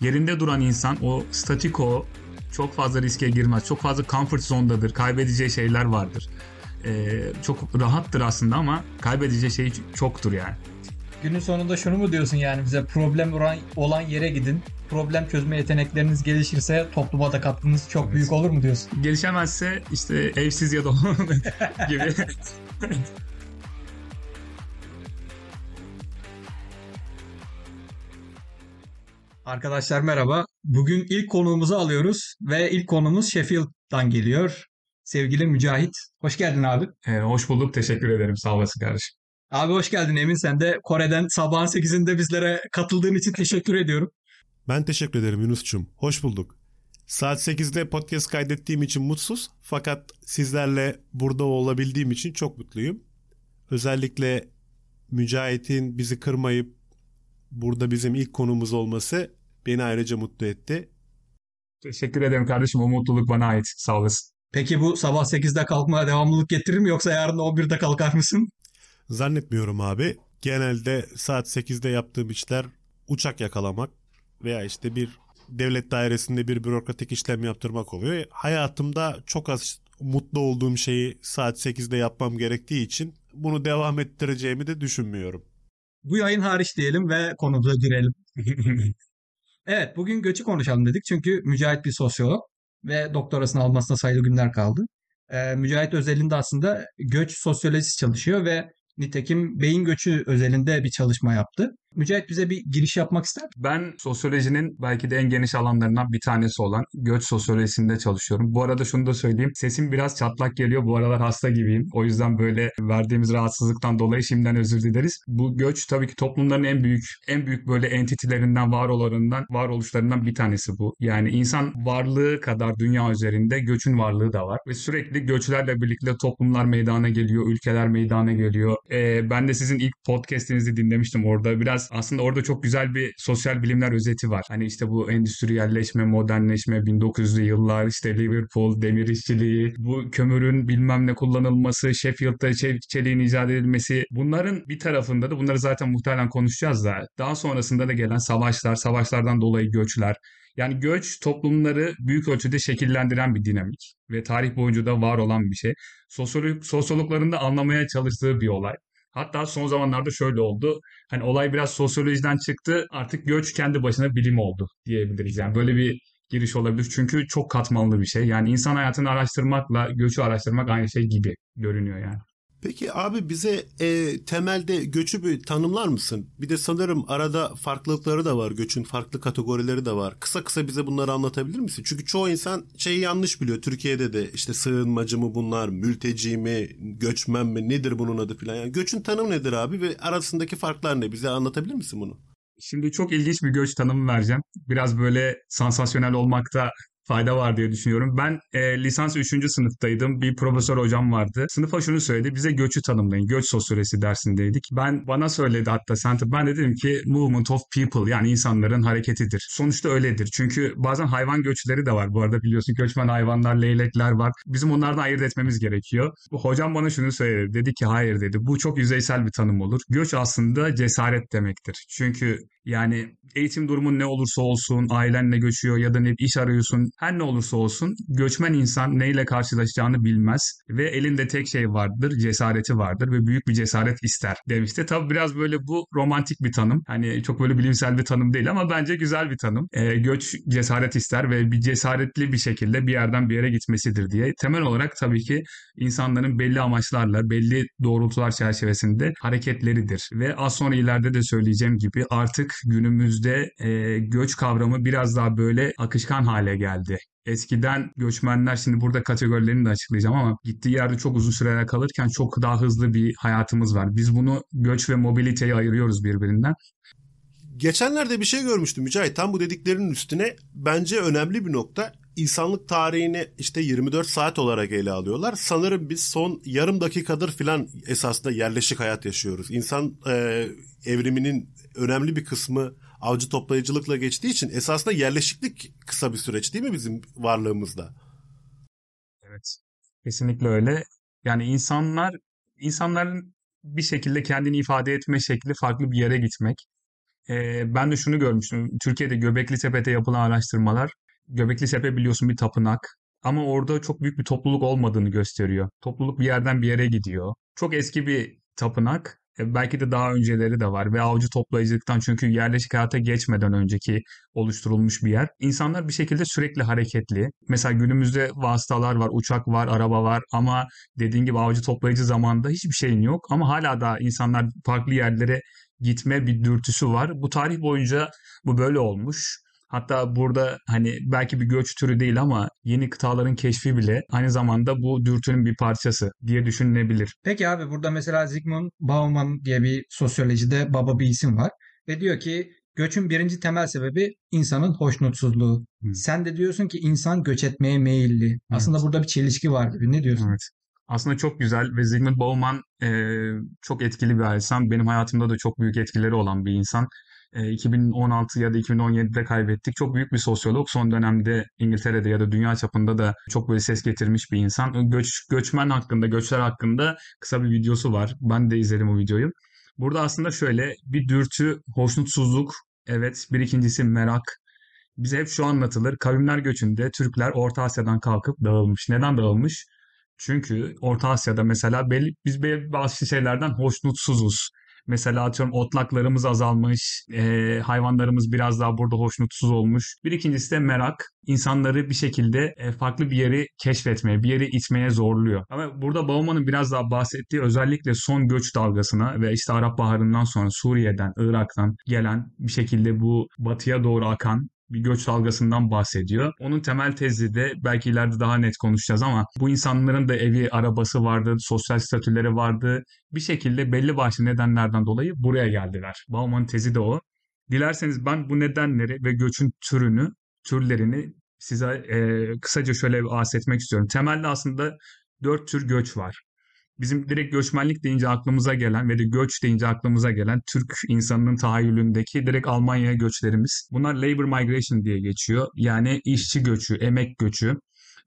yerinde duran insan o statiko çok fazla riske girmez. Çok fazla comfort zone'dadır. Kaybedeceği şeyler vardır. Ee, çok rahattır aslında ama kaybedeceği şey çoktur yani. Günün sonunda şunu mu diyorsun yani bize problem olan yere gidin. Problem çözme yetenekleriniz gelişirse topluma da katkınız çok evet. büyük olur mu diyorsun? Gelişemezse işte evsiz ya da gibi. Arkadaşlar merhaba. Bugün ilk konuğumuzu alıyoruz ve ilk konumuz Sheffield'dan geliyor. Sevgili Mücahit. Hoş geldin abi. Ee, hoş bulduk. Teşekkür ederim. Sağ olasın kardeşim. Abi hoş geldin Emin. Sen de Kore'den sabahın 8'inde bizlere katıldığın için teşekkür ediyorum. Ben teşekkür ederim Yunus'cum. Hoş bulduk. Saat 8'de podcast kaydettiğim için mutsuz fakat sizlerle burada olabildiğim için çok mutluyum. Özellikle Mücahit'in bizi kırmayıp burada bizim ilk konumuz olması beni ayrıca mutlu etti. Teşekkür ederim kardeşim. O mutluluk bana ait. Sağ olasın. Peki bu sabah 8'de kalkmaya devamlılık getirir mi yoksa yarın 11'de kalkar mısın? Zannetmiyorum abi. Genelde saat 8'de yaptığım işler uçak yakalamak veya işte bir devlet dairesinde bir bürokratik işlem yaptırmak oluyor. Hayatımda çok az mutlu olduğum şeyi saat 8'de yapmam gerektiği için bunu devam ettireceğimi de düşünmüyorum. Bu yayın hariç diyelim ve konumuza girelim. evet bugün göçü konuşalım dedik çünkü Mücahit bir sosyolog ve doktorasını almasına sayılı günler kaldı. Ee, Mücahit özelinde aslında göç sosyolojisi çalışıyor ve Nitekim beyin göçü özelinde bir çalışma yaptı. Mücahit bize bir giriş yapmak ister Ben sosyolojinin belki de en geniş alanlarından bir tanesi olan göç sosyolojisinde çalışıyorum. Bu arada şunu da söyleyeyim. Sesim biraz çatlak geliyor. Bu aralar hasta gibiyim. O yüzden böyle verdiğimiz rahatsızlıktan dolayı şimdiden özür dileriz. Bu göç tabii ki toplumların en büyük en büyük böyle entitilerinden, varoluşlarından, varoluşlarından bir tanesi bu. Yani insan varlığı kadar dünya üzerinde göçün varlığı da var ve sürekli göçlerle birlikte toplumlar meydana geliyor, ülkeler meydana geliyor. Ee, ben de sizin ilk podcast'inizi dinlemiştim orada. Biraz biraz aslında orada çok güzel bir sosyal bilimler özeti var. Hani işte bu endüstriyelleşme, modernleşme, 1900'lü yıllar, işte Liverpool, demir işçiliği, bu kömürün bilmem ne kullanılması, Sheffield'da çeliğin icat edilmesi. Bunların bir tarafında da bunları zaten muhtemelen konuşacağız da daha sonrasında da gelen savaşlar, savaşlardan dolayı göçler, yani göç toplumları büyük ölçüde şekillendiren bir dinamik ve tarih boyunca da var olan bir şey. Sosyolog, sosyologların da anlamaya çalıştığı bir olay. Hatta son zamanlarda şöyle oldu. Hani olay biraz sosyolojiden çıktı. Artık göç kendi başına bilim oldu diyebiliriz. Yani böyle bir giriş olabilir. Çünkü çok katmanlı bir şey. Yani insan hayatını araştırmakla göçü araştırmak aynı şey gibi görünüyor yani. Peki abi bize e, temelde göçü bir tanımlar mısın? Bir de sanırım arada farklılıkları da var. Göçün farklı kategorileri de var. Kısa kısa bize bunları anlatabilir misin? Çünkü çoğu insan şeyi yanlış biliyor. Türkiye'de de işte sığınmacı mı bunlar, mülteci mi, göçmen mi, nedir bunun adı filan. Yani göçün tanımı nedir abi ve arasındaki farklar ne? Bize anlatabilir misin bunu? Şimdi çok ilginç bir göç tanımı vereceğim. Biraz böyle sansasyonel olmakta fayda var diye düşünüyorum. Ben e, lisans 3. sınıftaydım. Bir profesör hocam vardı. Sınıfa şunu söyledi. Bize göçü tanımlayın. Göç sosyolojisi dersindeydik. Ben bana söyledi hatta center. Ben de dedim ki movement of people yani insanların hareketidir. Sonuçta öyledir. Çünkü bazen hayvan göçleri de var. Bu arada biliyorsun göçmen hayvanlar, leylekler var. Bizim onlardan ayırt etmemiz gerekiyor. Hocam bana şunu söyledi. Dedi ki hayır dedi. Bu çok yüzeysel bir tanım olur. Göç aslında cesaret demektir. Çünkü yani eğitim durumun ne olursa olsun, ailenle göçüyor ya da ne iş arıyorsun, her ne olursa olsun göçmen insan neyle karşılaşacağını bilmez ve elinde tek şey vardır, cesareti vardır ve büyük bir cesaret ister demişti. Tabi biraz böyle bu romantik bir tanım. Hani çok böyle bilimsel bir tanım değil ama bence güzel bir tanım. E, göç cesaret ister ve bir cesaretli bir şekilde bir yerden bir yere gitmesidir diye. Temel olarak tabii ki insanların belli amaçlarla, belli doğrultular çerçevesinde hareketleridir. Ve az sonra ileride de söyleyeceğim gibi artık günümüzde e, göç kavramı biraz daha böyle akışkan hale geldi. Eskiden göçmenler şimdi burada kategorilerini de açıklayacağım ama gittiği yerde çok uzun süreler kalırken çok daha hızlı bir hayatımız var. Biz bunu göç ve mobiliteyi ayırıyoruz birbirinden. Geçenlerde bir şey görmüştüm Mücahit. Tam bu dediklerinin üstüne bence önemli bir nokta. İnsanlık tarihini işte 24 saat olarak ele alıyorlar. Sanırım biz son yarım dakikadır filan esasında yerleşik hayat yaşıyoruz. İnsan e, evriminin önemli bir kısmı avcı toplayıcılıkla geçtiği için esasında yerleşiklik kısa bir süreç değil mi bizim varlığımızda? Evet. Kesinlikle öyle. Yani insanlar insanların bir şekilde kendini ifade etme şekli farklı bir yere gitmek. e, ben de şunu görmüştüm. Türkiye'de Göbekli Tepe'de yapılan araştırmalar, Göbekli Tepe biliyorsun bir tapınak ama orada çok büyük bir topluluk olmadığını gösteriyor. Topluluk bir yerden bir yere gidiyor. Çok eski bir tapınak. E, belki de daha önceleri de var ve avcı toplayıcılıktan çünkü yerleşik hayata geçmeden önceki oluşturulmuş bir yer. İnsanlar bir şekilde sürekli hareketli. Mesela günümüzde vasıtalar var, uçak var, araba var ama dediğin gibi avcı toplayıcı zamanda hiçbir şeyin yok ama hala da insanlar farklı yerlere gitme bir dürtüsü var. Bu tarih boyunca bu böyle olmuş. Hatta burada hani belki bir göç türü değil ama yeni kıtaların keşfi bile aynı zamanda bu dürtünün bir parçası diye düşünülebilir. Peki abi burada mesela Zygmunt Bauman diye bir sosyolojide baba bir isim var. Ve diyor ki göçün birinci temel sebebi insanın hoşnutsuzluğu. Hı. Sen de diyorsun ki insan göç etmeye meyilli. Aslında burada bir çelişki var gibi. Ne diyorsun? Evet. Aslında çok güzel ve Zygmunt Bauman e, çok etkili bir insan. Benim hayatımda da çok büyük etkileri olan bir insan. E, 2016 ya da 2017'de kaybettik. Çok büyük bir sosyolog. Son dönemde İngiltere'de ya da dünya çapında da çok böyle ses getirmiş bir insan. Göç, göçmen hakkında, göçler hakkında kısa bir videosu var. Ben de izledim o videoyu. Burada aslında şöyle bir dürtü, hoşnutsuzluk, evet bir ikincisi merak, bize hep şu anlatılır. Kavimler göçünde Türkler Orta Asya'dan kalkıp dağılmış. Neden dağılmış? Çünkü Orta Asya'da mesela belli, biz bazı şeylerden hoşnutsuzuz. Mesela atıyorum otlaklarımız azalmış, e, hayvanlarımız biraz daha burada hoşnutsuz olmuş. Bir ikincisi de merak. insanları bir şekilde e, farklı bir yeri keşfetmeye, bir yeri itmeye zorluyor. Ama burada Bauman'ın biraz daha bahsettiği özellikle son göç dalgasına ve işte Arap Baharı'ndan sonra Suriye'den, Irak'tan gelen bir şekilde bu batıya doğru akan bir göç dalgasından bahsediyor. Onun temel tezi de belki ileride daha net konuşacağız ama bu insanların da evi, arabası vardı, sosyal statüleri vardı. Bir şekilde belli başlı nedenlerden dolayı buraya geldiler. Bauman'ın tezi de o. Dilerseniz ben bu nedenleri ve göçün türünü, türlerini size e, kısaca şöyle bahsetmek istiyorum. Temelde aslında dört tür göç var. Bizim direkt göçmenlik deyince aklımıza gelen ve de göç deyince aklımıza gelen Türk insanının tahayyülündeki direkt Almanya'ya göçlerimiz. Bunlar labor migration diye geçiyor. Yani işçi göçü, emek göçü.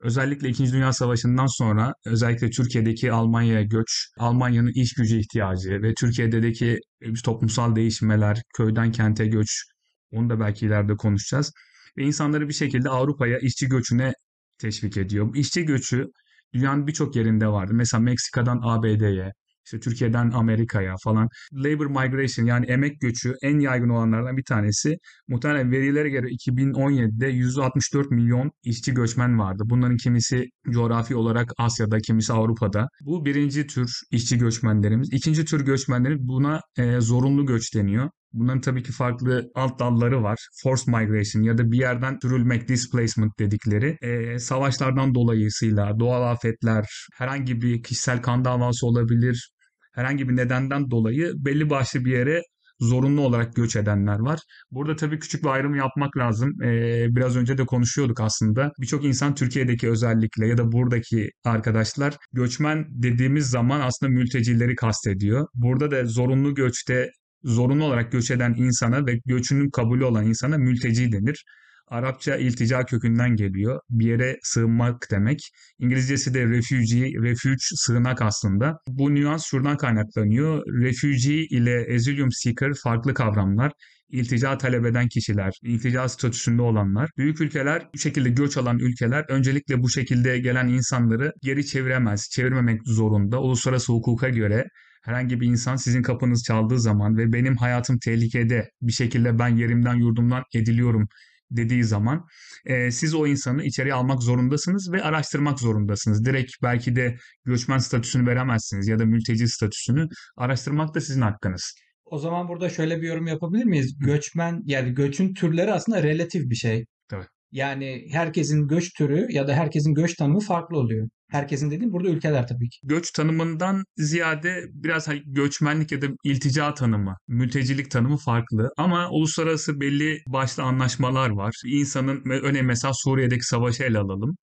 Özellikle İkinci Dünya Savaşı'ndan sonra özellikle Türkiye'deki Almanya'ya göç, Almanya'nın iş gücü ihtiyacı ve Türkiye'deki toplumsal değişmeler, köyden kente göç, onu da belki ileride konuşacağız. Ve insanları bir şekilde Avrupa'ya işçi göçüne teşvik ediyor. İşçi göçü dünyanın birçok yerinde vardı. Mesela Meksika'dan ABD'ye, işte Türkiye'den Amerika'ya falan. Labor migration yani emek göçü en yaygın olanlardan bir tanesi. Muhtemelen verilere göre 2017'de 164 milyon işçi göçmen vardı. Bunların kimisi coğrafi olarak Asya'da, kimisi Avrupa'da. Bu birinci tür işçi göçmenlerimiz. İkinci tür göçmenlerimiz buna e, zorunlu göç deniyor. Bunların tabii ki farklı alt dalları var. Forced migration ya da bir yerden sürülmek, displacement dedikleri. E, savaşlardan dolayısıyla doğal afetler, herhangi bir kişisel kan davası olabilir. Herhangi bir nedenden dolayı belli başlı bir yere zorunlu olarak göç edenler var. Burada tabii küçük bir ayrım yapmak lazım. Ee, biraz önce de konuşuyorduk aslında. Birçok insan Türkiye'deki özellikle ya da buradaki arkadaşlar göçmen dediğimiz zaman aslında mültecileri kastediyor. Burada da zorunlu göçte zorunlu olarak göç eden insana ve göçünün kabulü olan insana mülteci denir. Arapça iltica kökünden geliyor. Bir yere sığınmak demek. İngilizcesi de refugee, refuge, sığınak aslında. Bu nüans şuradan kaynaklanıyor. Refugee ile asylum seeker farklı kavramlar. İltica talep eden kişiler, iltica statüsünde olanlar. Büyük ülkeler, bu şekilde göç alan ülkeler öncelikle bu şekilde gelen insanları geri çeviremez, çevirmemek zorunda. Uluslararası hukuka göre herhangi bir insan sizin kapınız çaldığı zaman ve benim hayatım tehlikede bir şekilde ben yerimden yurdumdan ediliyorum dediği zaman e, siz o insanı içeriye almak zorundasınız ve araştırmak zorundasınız. Direkt belki de göçmen statüsünü veremezsiniz ya da mülteci statüsünü araştırmak da sizin hakkınız. O zaman burada şöyle bir yorum yapabilir miyiz? Göçmen yani göçün türleri aslında relatif bir şey. Tabii. Yani herkesin göç türü ya da herkesin göç tanımı farklı oluyor. Herkesin dediğim burada ülkeler tabii ki. Göç tanımından ziyade biraz hani göçmenlik ya da iltica tanımı, mültecilik tanımı farklı. Ama uluslararası belli başlı anlaşmalar var. İnsanın örneğin mesela Suriye'deki savaşı ele alalım.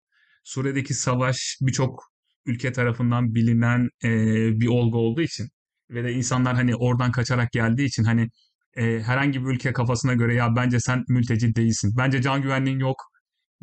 Suriye'deki savaş birçok ülke tarafından bilinen e, bir olgu olduğu için ve de insanlar hani oradan kaçarak geldiği için hani e, herhangi bir ülke kafasına göre ya bence sen mülteci değilsin. Bence can güvenliğin yok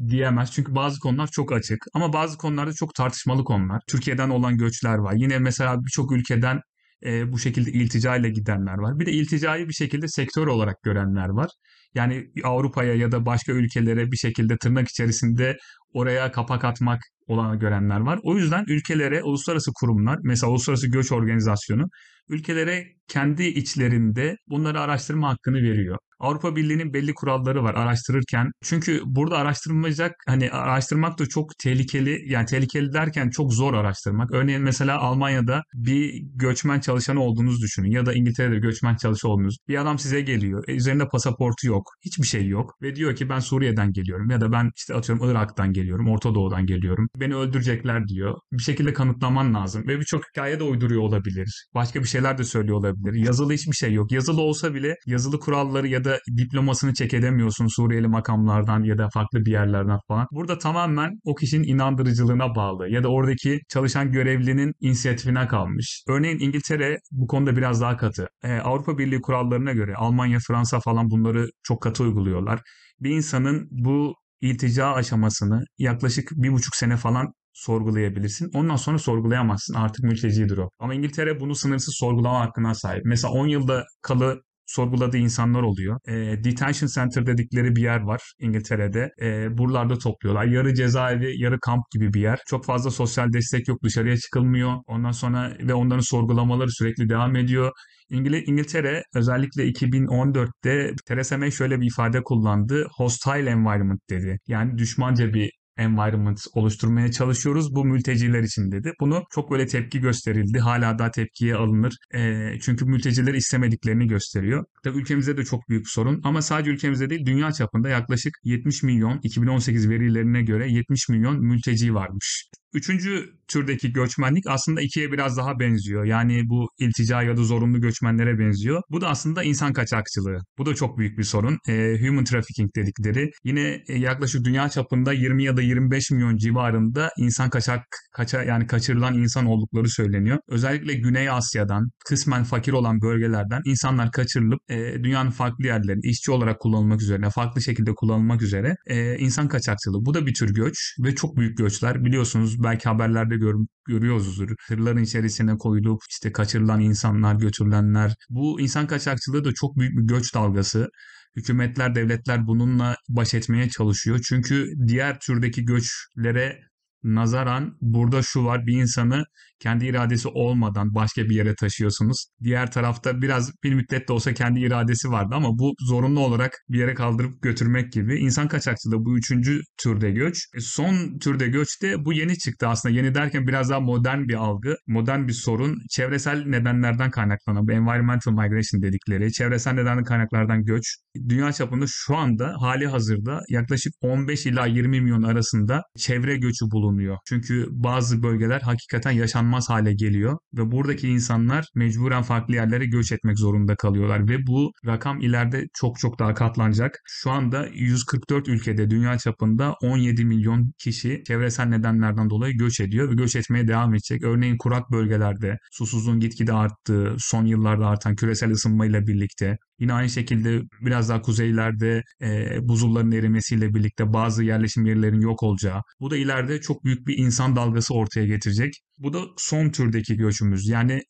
diyemez. Çünkü bazı konular çok açık ama bazı konularda çok tartışmalı konular. Türkiye'den olan göçler var. Yine mesela birçok ülkeden e, bu şekilde iltica ile gidenler var. Bir de ilticayı bir şekilde sektör olarak görenler var. Yani Avrupa'ya ya da başka ülkelere bir şekilde tırnak içerisinde oraya kapak atmak olanı görenler var. O yüzden ülkelere, uluslararası kurumlar, mesela Uluslararası Göç Organizasyonu ülkelere kendi içlerinde bunları araştırma hakkını veriyor. Avrupa Birliği'nin belli kuralları var araştırırken. Çünkü burada araştırılmayacak hani araştırmak da çok tehlikeli. Yani tehlikeli derken çok zor araştırmak. Örneğin mesela Almanya'da bir göçmen çalışanı olduğunuzu düşünün ya da İngiltere'de göçmen çalışanı olduğunuz. Bir adam size geliyor. E, üzerinde pasaportu yok. Hiçbir şey yok ve diyor ki ben Suriye'den geliyorum ya da ben işte atıyorum Irak'tan geliyorum, Orta Doğu'dan geliyorum. Beni öldürecekler diyor. Bir şekilde kanıtlaman lazım ve birçok hikaye de uyduruyor olabilir. Başka bir şeyler de söylüyor olabilir. Yazılı hiçbir şey yok. Yazılı olsa bile yazılı kuralları ya da diplomasını çek edemiyorsun Suriyeli makamlardan ya da farklı bir yerlerden falan. Burada tamamen o kişinin inandırıcılığına bağlı ya da oradaki çalışan görevlinin inisiyatifine kalmış. Örneğin İngiltere bu konuda biraz daha katı. Ee, Avrupa Birliği kurallarına göre Almanya, Fransa falan bunları çok katı uyguluyorlar. Bir insanın bu iltica aşamasını yaklaşık bir buçuk sene falan sorgulayabilirsin. Ondan sonra sorgulayamazsın. Artık mültecidir o. Ama İngiltere bunu sınırsız sorgulama hakkına sahip. Mesela 10 yılda kalı sorguladığı insanlar oluyor. E, detention center dedikleri bir yer var İngiltere'de. E, buralarda topluyorlar. Yarı cezaevi, yarı kamp gibi bir yer. Çok fazla sosyal destek yok. Dışarıya çıkılmıyor. Ondan sonra ve onların sorgulamaları sürekli devam ediyor. İngil İngiltere özellikle 2014'te Theresa May şöyle bir ifade kullandı. Hostile environment dedi. Yani düşmanca bir environment oluşturmaya çalışıyoruz bu mülteciler için dedi. Bunu çok böyle tepki gösterildi. Hala da tepkiye alınır. E, çünkü mültecileri istemediklerini gösteriyor. Tabii ülkemizde de çok büyük sorun ama sadece ülkemizde değil dünya çapında yaklaşık 70 milyon 2018 verilerine göre 70 milyon mülteci varmış. Üçüncü türdeki göçmenlik aslında ikiye biraz daha benziyor. Yani bu iltica ya da zorunlu göçmenlere benziyor. Bu da aslında insan kaçakçılığı. Bu da çok büyük bir sorun. E, human trafficking dedikleri. Yine e, yaklaşık dünya çapında 20 ya da 25 milyon civarında insan kaçak kaça yani kaçırılan insan oldukları söyleniyor. Özellikle Güney Asya'dan kısmen fakir olan bölgelerden insanlar kaçırılıp e, dünyanın farklı yerlerinde işçi olarak kullanılmak üzere, farklı şekilde kullanılmak üzere e, insan kaçakçılığı. Bu da bir tür göç ve çok büyük göçler. Biliyorsunuz belki haberlerde gör, görüyoruzdur. Tırların içerisine koyulup işte kaçırılan insanlar, götürülenler. Bu insan kaçakçılığı da çok büyük bir göç dalgası. Hükümetler, devletler bununla baş etmeye çalışıyor. Çünkü diğer türdeki göçlere nazaran burada şu var bir insanı kendi iradesi olmadan başka bir yere taşıyorsunuz. Diğer tarafta biraz bir müddet de olsa kendi iradesi vardı ama bu zorunlu olarak bir yere kaldırıp götürmek gibi. İnsan kaçakçılığı bu üçüncü türde göç. E, son türde göç de bu yeni çıktı aslında. Yeni derken biraz daha modern bir algı, modern bir sorun. Çevresel nedenlerden kaynaklanan, environmental migration dedikleri, çevresel nedenli kaynaklardan göç. Dünya çapında şu anda hali hazırda yaklaşık 15 ila 20 milyon arasında çevre göçü bulunuyor. Çünkü bazı bölgeler hakikaten yaşanmaz yaşanmaz hale geliyor ve buradaki insanlar mecburen farklı yerlere göç etmek zorunda kalıyorlar ve bu rakam ileride çok çok daha katlanacak. Şu anda 144 ülkede dünya çapında 17 milyon kişi çevresel nedenlerden dolayı göç ediyor ve göç etmeye devam edecek. Örneğin kurak bölgelerde susuzluğun gitgide arttığı, son yıllarda artan küresel ısınmayla birlikte Yine aynı şekilde biraz daha kuzeylerde e, buzulların erimesiyle birlikte bazı yerleşim yerlerin yok olacağı. Bu da ileride çok büyük bir insan dalgası ortaya getirecek. Bu da son türdeki göçümüz. Yani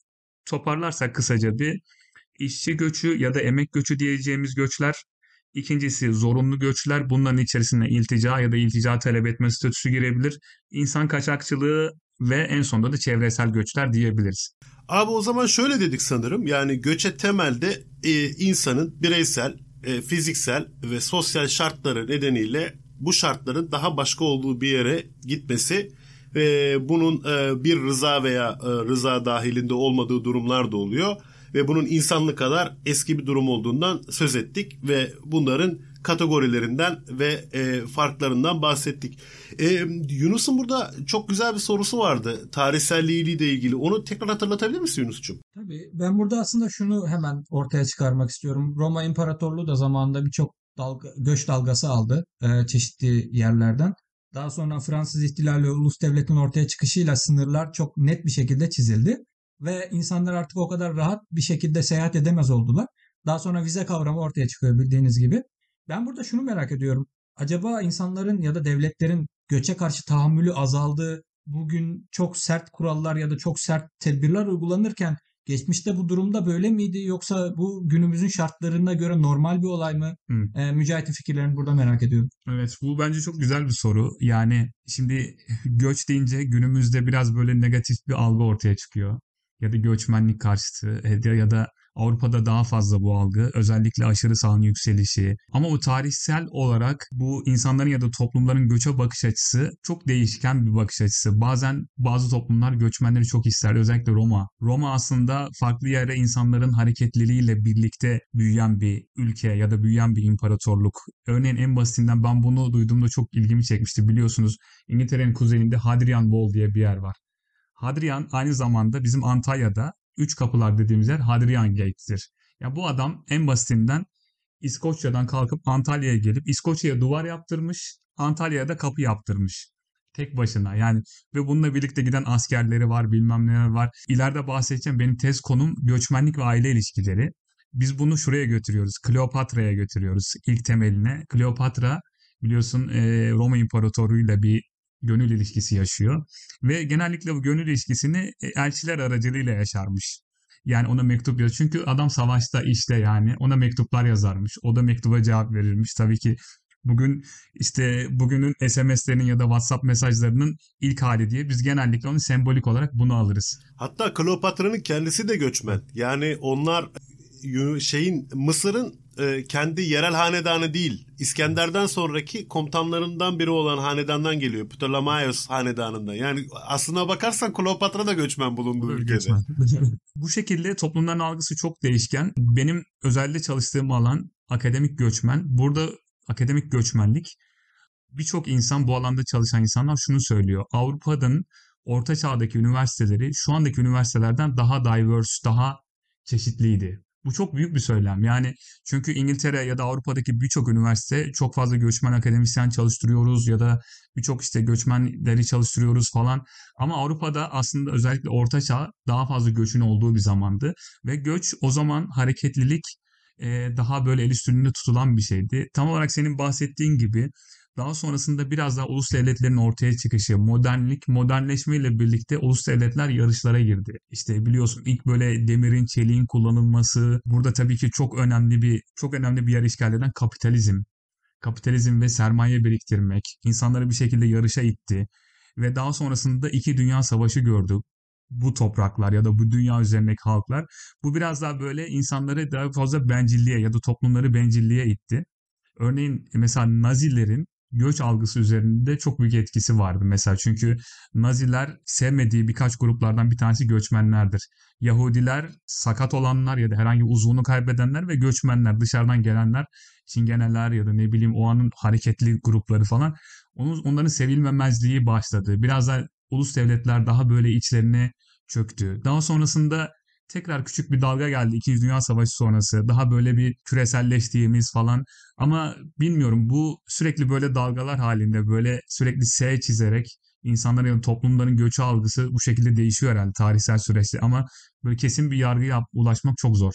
toparlarsak kısaca bir işçi göçü ya da emek göçü diyeceğimiz göçler. İkincisi zorunlu göçler. Bunların içerisine iltica ya da iltica talep etme statüsü girebilir. İnsan kaçakçılığı ve en sonunda da çevresel göçler diyebiliriz. Abi o zaman şöyle dedik sanırım. Yani göçe temelde e, insanın bireysel, e, fiziksel ve sosyal şartları nedeniyle bu şartların daha başka olduğu bir yere gitmesi ve bunun e, bir rıza veya e, rıza dahilinde olmadığı durumlar da oluyor ve bunun insanlık kadar eski bir durum olduğundan söz ettik ve bunların kategorilerinden ve e, farklarından bahsettik. E, Yunus'un burada çok güzel bir sorusu vardı tarihselliğiyle ilgili. Onu tekrar hatırlatabilir misin Yunus'cum? Tabii ben burada aslında şunu hemen ortaya çıkarmak istiyorum. Roma İmparatorluğu da zamanında birçok dalga, göç dalgası aldı e, çeşitli yerlerden. Daha sonra Fransız ihtilali ulus devletin ortaya çıkışıyla sınırlar çok net bir şekilde çizildi. Ve insanlar artık o kadar rahat bir şekilde seyahat edemez oldular. Daha sonra vize kavramı ortaya çıkıyor bildiğiniz gibi. Ben burada şunu merak ediyorum. Acaba insanların ya da devletlerin göçe karşı tahammülü azaldı. Bugün çok sert kurallar ya da çok sert tedbirler uygulanırken Geçmişte bu durumda böyle miydi yoksa bu günümüzün şartlarına göre normal bir olay mı? Hı. E, Mücahit'in fikirlerini burada merak ediyorum. Evet bu bence çok güzel bir soru. Yani şimdi göç deyince günümüzde biraz böyle negatif bir algı ortaya çıkıyor. Ya da göçmenlik karşıtı ya da Avrupa'da daha fazla bu algı. Özellikle aşırı sağın yükselişi. Ama bu tarihsel olarak bu insanların ya da toplumların göçe bakış açısı çok değişken bir bakış açısı. Bazen bazı toplumlar göçmenleri çok ister. Özellikle Roma. Roma aslında farklı yere insanların hareketliliğiyle birlikte büyüyen bir ülke ya da büyüyen bir imparatorluk. Örneğin en basitinden ben bunu duyduğumda çok ilgimi çekmişti. Biliyorsunuz İngiltere'nin kuzeyinde Hadrian Wall diye bir yer var. Hadrian aynı zamanda bizim Antalya'da Üç Kapılar dediğimiz yer Hadrian Gate'tir. Ya bu adam en basitinden İskoçya'dan kalkıp Antalya'ya gelip İskoçya'ya duvar yaptırmış, Antalya'ya da kapı yaptırmış. Tek başına yani ve bununla birlikte giden askerleri var bilmem neler var. İleride bahsedeceğim benim tez konum göçmenlik ve aile ilişkileri. Biz bunu şuraya götürüyoruz. Kleopatra'ya götürüyoruz ilk temeline. Kleopatra biliyorsun Roma İmparatorluğu'yla bir gönül ilişkisi yaşıyor. Ve genellikle bu gönül ilişkisini elçiler aracılığıyla yaşarmış. Yani ona mektup yazıyor. Çünkü adam savaşta işte yani ona mektuplar yazarmış. O da mektuba cevap verirmiş. Tabii ki bugün işte bugünün SMS'lerinin ya da WhatsApp mesajlarının ilk hali diye biz genellikle onu sembolik olarak bunu alırız. Hatta Kleopatra'nın kendisi de göçmen. Yani onlar şeyin Mısır'ın e, kendi yerel hanedanı değil. İskender'den sonraki komutanlarından biri olan hanedandan geliyor. Ptolemaios hanedanından. Yani aslına bakarsan Kleopatra da göçmen bulunduğu ülkede. Göçmen. Bu şekilde toplumların algısı çok değişken. Benim özellikle çalıştığım alan akademik göçmen. Burada akademik göçmenlik birçok insan bu alanda çalışan insanlar şunu söylüyor. Avrupa'nın orta çağdaki üniversiteleri şu andaki üniversitelerden daha diverse, daha çeşitliydi. Bu çok büyük bir söylem. Yani çünkü İngiltere ya da Avrupa'daki birçok üniversite çok fazla göçmen akademisyen çalıştırıyoruz ya da birçok işte göçmenleri çalıştırıyoruz falan. Ama Avrupa'da aslında özellikle Orta Çağ daha fazla göçün olduğu bir zamandı ve göç o zaman hareketlilik daha böyle el üstünde tutulan bir şeydi. Tam olarak senin bahsettiğin gibi daha sonrasında biraz daha ulus devletlerin ortaya çıkışı, modernlik, modernleşmeyle birlikte ulus devletler yarışlara girdi. İşte biliyorsun ilk böyle demirin, çeliğin kullanılması, burada tabii ki çok önemli bir çok önemli bir yer işgal eden kapitalizm. Kapitalizm ve sermaye biriktirmek insanları bir şekilde yarışa itti ve daha sonrasında iki dünya savaşı gördük bu topraklar ya da bu dünya üzerindeki halklar. Bu biraz daha böyle insanları daha fazla bencilliğe ya da toplumları bencilliğe itti. Örneğin mesela Nazilerin göç algısı üzerinde çok büyük etkisi vardı mesela. Çünkü Naziler sevmediği birkaç gruplardan bir tanesi göçmenlerdir. Yahudiler, sakat olanlar ya da herhangi uzvunu kaybedenler ve göçmenler, dışarıdan gelenler, çingeneler ya da ne bileyim o anın hareketli grupları falan. Onun, onların sevilmemezliği başladı. Biraz da ulus devletler daha böyle içlerine çöktü. Daha sonrasında tekrar küçük bir dalga geldi İkinci Dünya Savaşı sonrası. Daha böyle bir küreselleştiğimiz falan. Ama bilmiyorum bu sürekli böyle dalgalar halinde böyle sürekli S çizerek insanların ya toplumların göçü algısı bu şekilde değişiyor herhalde tarihsel süreçte. Ama böyle kesin bir yargıya ulaşmak çok zor.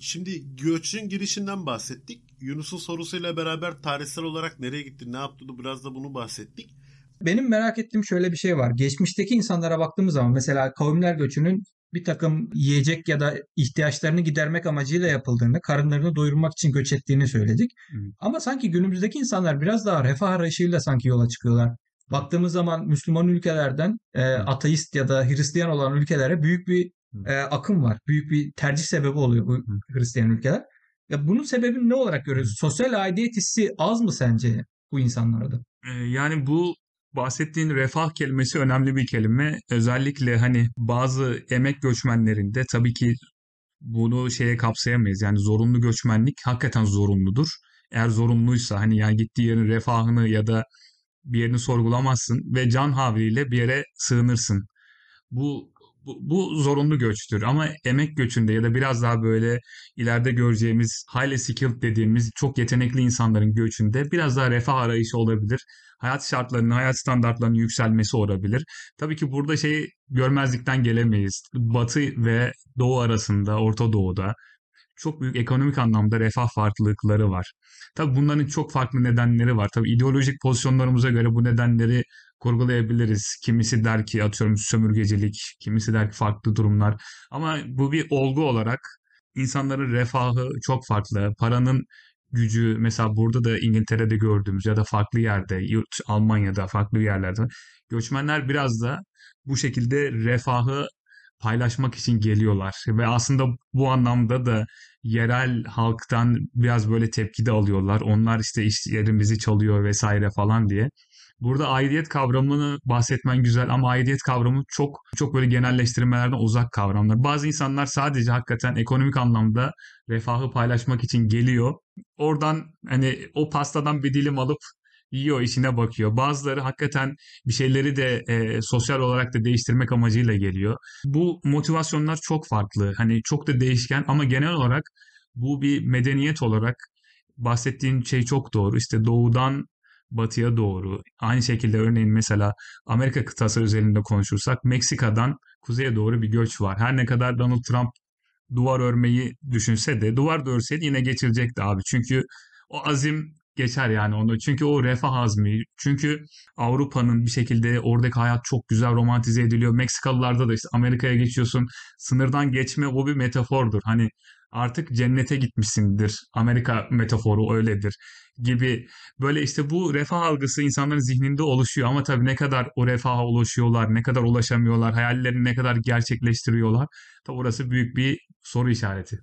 Şimdi göçün girişinden bahsettik. Yunus'un sorusuyla beraber tarihsel olarak nereye gitti, ne yaptığını biraz da bunu bahsettik. Benim merak ettiğim şöyle bir şey var. Geçmişteki insanlara baktığımız zaman mesela kavimler göçünün bir takım yiyecek ya da ihtiyaçlarını gidermek amacıyla yapıldığını, karınlarını doyurmak için göç ettiğini söyledik. Hı. Ama sanki günümüzdeki insanlar biraz daha refah arayışıyla sanki yola çıkıyorlar. Baktığımız zaman Müslüman ülkelerden e, ateist ya da Hristiyan olan ülkelere büyük bir e, akım var. Büyük bir tercih sebebi oluyor bu Hristiyan ülkeler. Ya bunun sebebini ne olarak görüyoruz? Sosyal aidiyet hissi az mı sence bu insanlarda? Yani bu bahsettiğin refah kelimesi önemli bir kelime. Özellikle hani bazı emek göçmenlerinde tabii ki bunu şeye kapsayamayız. Yani zorunlu göçmenlik hakikaten zorunludur. Eğer zorunluysa hani yani gittiği yerin refahını ya da bir yerini sorgulamazsın ve can havliyle bir yere sığınırsın. Bu, bu, bu zorunlu göçtür ama emek göçünde ya da biraz daha böyle ileride göreceğimiz highly skilled dediğimiz çok yetenekli insanların göçünde biraz daha refah arayışı olabilir hayat şartlarının, hayat standartlarının yükselmesi olabilir. Tabii ki burada şeyi görmezlikten gelemeyiz. Batı ve Doğu arasında, Orta Doğu'da çok büyük ekonomik anlamda refah farklılıkları var. Tabii bunların çok farklı nedenleri var. Tabii ideolojik pozisyonlarımıza göre bu nedenleri kurgulayabiliriz. Kimisi der ki atıyorum sömürgecilik, kimisi der ki farklı durumlar. Ama bu bir olgu olarak insanların refahı çok farklı. Paranın gücü mesela burada da İngiltere'de gördüğümüz ya da farklı yerde, yurt, Almanya'da farklı yerlerde göçmenler biraz da bu şekilde refahı paylaşmak için geliyorlar ve aslında bu anlamda da yerel halktan biraz böyle tepki de alıyorlar. Onlar işte iş yerimizi çalıyor vesaire falan diye. Burada aidiyet kavramını bahsetmen güzel ama aidiyet kavramı çok çok böyle genelleştirmelerden uzak kavramlar. Bazı insanlar sadece hakikaten ekonomik anlamda refahı paylaşmak için geliyor. Oradan hani o pastadan bir dilim alıp yiyor, işine bakıyor. Bazıları hakikaten bir şeyleri de e, sosyal olarak da değiştirmek amacıyla geliyor. Bu motivasyonlar çok farklı. Hani çok da değişken ama genel olarak bu bir medeniyet olarak bahsettiğin şey çok doğru. İşte doğudan batıya doğru. Aynı şekilde örneğin mesela Amerika kıtası özelinde konuşursak Meksika'dan kuzeye doğru bir göç var. Her ne kadar Donald Trump duvar örmeyi düşünse de duvar da örseydi yine geçirecekti abi. Çünkü o azim geçer yani onu. Çünkü o refah azmi. Çünkü Avrupa'nın bir şekilde oradaki hayat çok güzel romantize ediliyor. Meksikalılarda da işte Amerika'ya geçiyorsun. Sınırdan geçme o bir metafordur. Hani artık cennete gitmişsindir. Amerika metaforu öyledir gibi böyle işte bu refah algısı insanların zihninde oluşuyor ama tabii ne kadar o refaha ulaşıyorlar, ne kadar ulaşamıyorlar, hayallerini ne kadar gerçekleştiriyorlar. Tabii orası büyük bir soru işareti.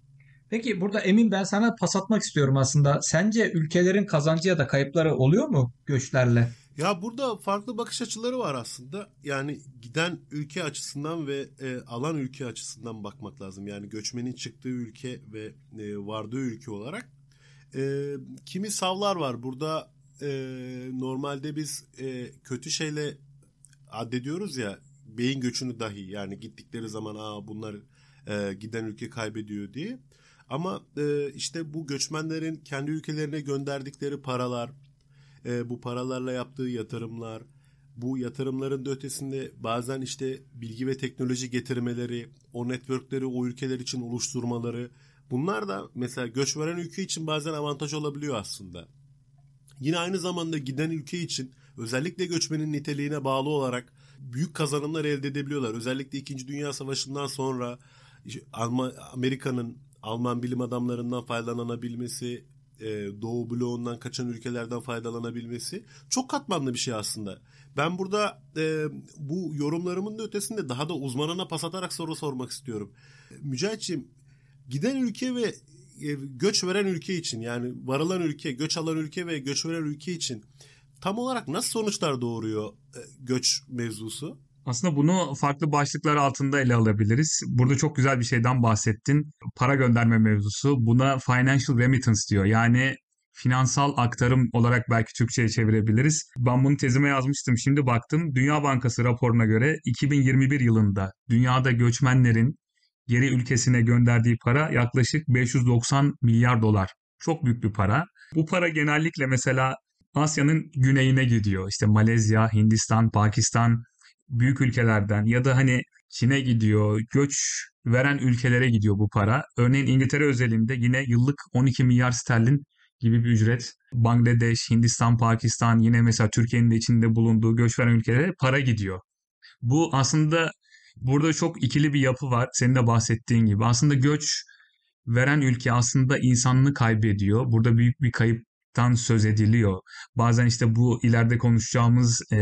Peki burada Emin ben sana pas atmak istiyorum aslında. Sence ülkelerin kazancı ya da kayıpları oluyor mu göçlerle? Ya burada farklı bakış açıları var aslında. Yani giden ülke açısından ve e, alan ülke açısından bakmak lazım. Yani göçmenin çıktığı ülke ve e, vardığı ülke olarak. E, kimi savlar var. Burada e, normalde biz e, kötü şeyle addediyoruz ya beyin göçünü dahi yani gittikleri zaman aa bunlar e, giden ülke kaybediyor diye. Ama e, işte bu göçmenlerin kendi ülkelerine gönderdikleri paralar, e, bu paralarla yaptığı yatırımlar, bu yatırımların da ötesinde bazen işte bilgi ve teknoloji getirmeleri, o networkleri o ülkeler için oluşturmaları, bunlar da mesela göç veren ülke için bazen avantaj olabiliyor aslında. Yine aynı zamanda giden ülke için özellikle göçmenin niteliğine bağlı olarak büyük kazanımlar elde edebiliyorlar. Özellikle 2. Dünya Savaşı'ndan sonra Amerika'nın Alman bilim adamlarından faydalanabilmesi, e, Doğu bloğundan kaçan ülkelerden faydalanabilmesi çok katmanlı bir şey aslında. Ben burada e, bu yorumlarımın da ötesinde daha da uzmanına pas atarak soru sormak istiyorum. Mücahitciğim giden ülke ve e, göç veren ülke için yani varılan ülke, göç alan ülke ve göç veren ülke için tam olarak nasıl sonuçlar doğuruyor e, göç mevzusu? Aslında bunu farklı başlıklar altında ele alabiliriz. Burada çok güzel bir şeyden bahsettin. Para gönderme mevzusu. Buna financial remittance diyor. Yani finansal aktarım olarak belki Türkçe'ye çevirebiliriz. Ben bunu tezime yazmıştım. Şimdi baktım. Dünya Bankası raporuna göre 2021 yılında dünyada göçmenlerin geri ülkesine gönderdiği para yaklaşık 590 milyar dolar. Çok büyük bir para. Bu para genellikle mesela Asya'nın güneyine gidiyor. İşte Malezya, Hindistan, Pakistan, büyük ülkelerden ya da hani Çin'e gidiyor, göç veren ülkelere gidiyor bu para. Örneğin İngiltere özelinde yine yıllık 12 milyar sterlin gibi bir ücret. Bangladeş, Hindistan, Pakistan yine mesela Türkiye'nin de içinde bulunduğu göç veren ülkelere para gidiyor. Bu aslında burada çok ikili bir yapı var. Senin de bahsettiğin gibi. Aslında göç veren ülke aslında insanlığı kaybediyor. Burada büyük bir kayıp tan söz ediliyor. Bazen işte bu ileride konuşacağımız e,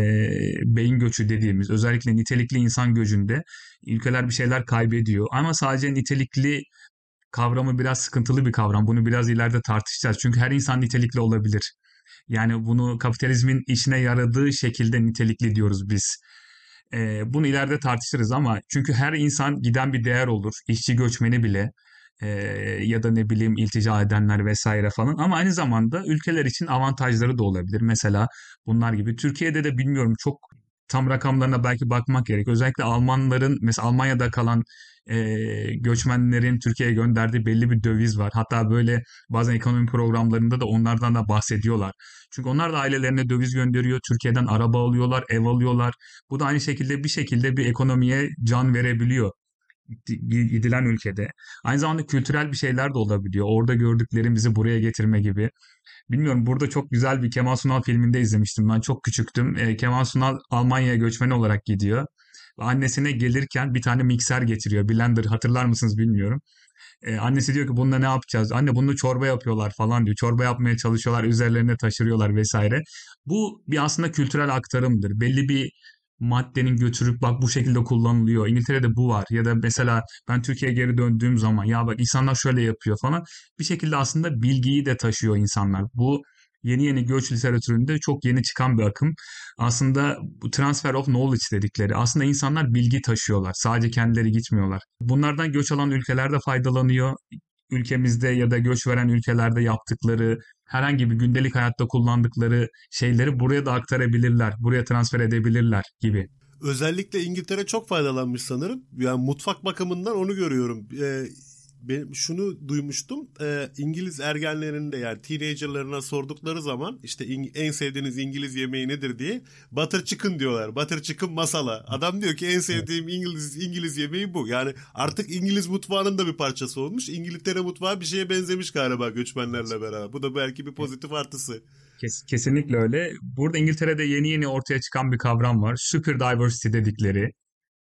beyin göçü dediğimiz özellikle nitelikli insan göçünde ülkeler bir şeyler kaybediyor. Ama sadece nitelikli kavramı biraz sıkıntılı bir kavram. Bunu biraz ileride tartışacağız. Çünkü her insan nitelikli olabilir. Yani bunu kapitalizmin işine yaradığı şekilde nitelikli diyoruz biz. E, bunu ileride tartışırız ama çünkü her insan giden bir değer olur. İşçi göçmeni bile e, ya da ne bileyim iltica edenler vesaire falan ama aynı zamanda ülkeler için avantajları da olabilir. Mesela bunlar gibi Türkiye'de de bilmiyorum çok tam rakamlarına belki bakmak gerek. Özellikle Almanların mesela Almanya'da kalan e, göçmenlerin Türkiye'ye gönderdiği belli bir döviz var. Hatta böyle bazen ekonomi programlarında da onlardan da bahsediyorlar. Çünkü onlar da ailelerine döviz gönderiyor. Türkiye'den araba alıyorlar, ev alıyorlar. Bu da aynı şekilde bir şekilde bir ekonomiye can verebiliyor gidilen ülkede. Aynı zamanda kültürel bir şeyler de olabiliyor. Orada gördüklerimizi buraya getirme gibi. Bilmiyorum burada çok güzel bir Kemal Sunal filminde izlemiştim. Ben çok küçüktüm. E, Kemal Sunal Almanya'ya göçmen olarak gidiyor. Annesine gelirken bir tane mikser getiriyor. Blender hatırlar mısınız bilmiyorum. Ee, annesi diyor ki bununla ne yapacağız? Anne bunu çorba yapıyorlar falan diyor. Çorba yapmaya çalışıyorlar, üzerlerine taşırıyorlar vesaire. Bu bir aslında kültürel aktarımdır. Belli bir maddenin götürüp bak bu şekilde kullanılıyor. İngiltere'de bu var. Ya da mesela ben Türkiye'ye geri döndüğüm zaman ya bak insanlar şöyle yapıyor falan. Bir şekilde aslında bilgiyi de taşıyor insanlar. Bu yeni yeni göç literatüründe çok yeni çıkan bir akım. Aslında transfer of knowledge dedikleri. Aslında insanlar bilgi taşıyorlar. Sadece kendileri gitmiyorlar. Bunlardan göç alan ülkeler de faydalanıyor. Ülkemizde ya da göç veren ülkelerde yaptıkları herhangi bir gündelik hayatta kullandıkları şeyleri buraya da aktarabilirler. Buraya transfer edebilirler gibi. Özellikle İngiltere çok faydalanmış sanırım. Yani mutfak bakımından onu görüyorum. Ee, ben şunu duymuştum. E, İngiliz ergenlerinde yani teenagerlarına sordukları zaman işte in, en sevdiğiniz İngiliz yemeği nedir diye butter chicken diyorlar. Butter chicken masala. Adam diyor ki en sevdiğim İngiliz İngiliz yemeği bu. Yani artık İngiliz mutfağının da bir parçası olmuş. İngiltere mutfağı bir şeye benzemiş galiba göçmenlerle beraber. Bu da belki bir pozitif artısı. Kes, kesinlikle öyle. Burada İngiltere'de yeni yeni ortaya çıkan bir kavram var. Super diversity dedikleri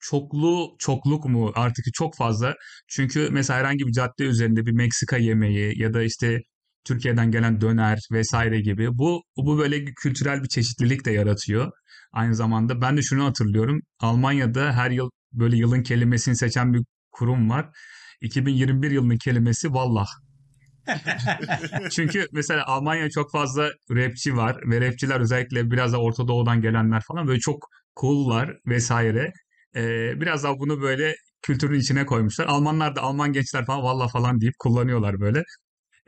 çoklu çokluk mu artık çok fazla. Çünkü mesela herhangi bir cadde üzerinde bir Meksika yemeği ya da işte Türkiye'den gelen döner vesaire gibi bu bu böyle kültürel bir çeşitlilik de yaratıyor. Aynı zamanda ben de şunu hatırlıyorum. Almanya'da her yıl böyle yılın kelimesini seçen bir kurum var. 2021 yılının kelimesi vallah. Çünkü mesela Almanya çok fazla rapçi var ve rapçiler özellikle biraz da Orta Doğu'dan gelenler falan böyle çok cool'lar vesaire. Ee, biraz daha bunu böyle kültürün içine koymuşlar. Almanlar da Alman gençler falan valla falan deyip kullanıyorlar böyle.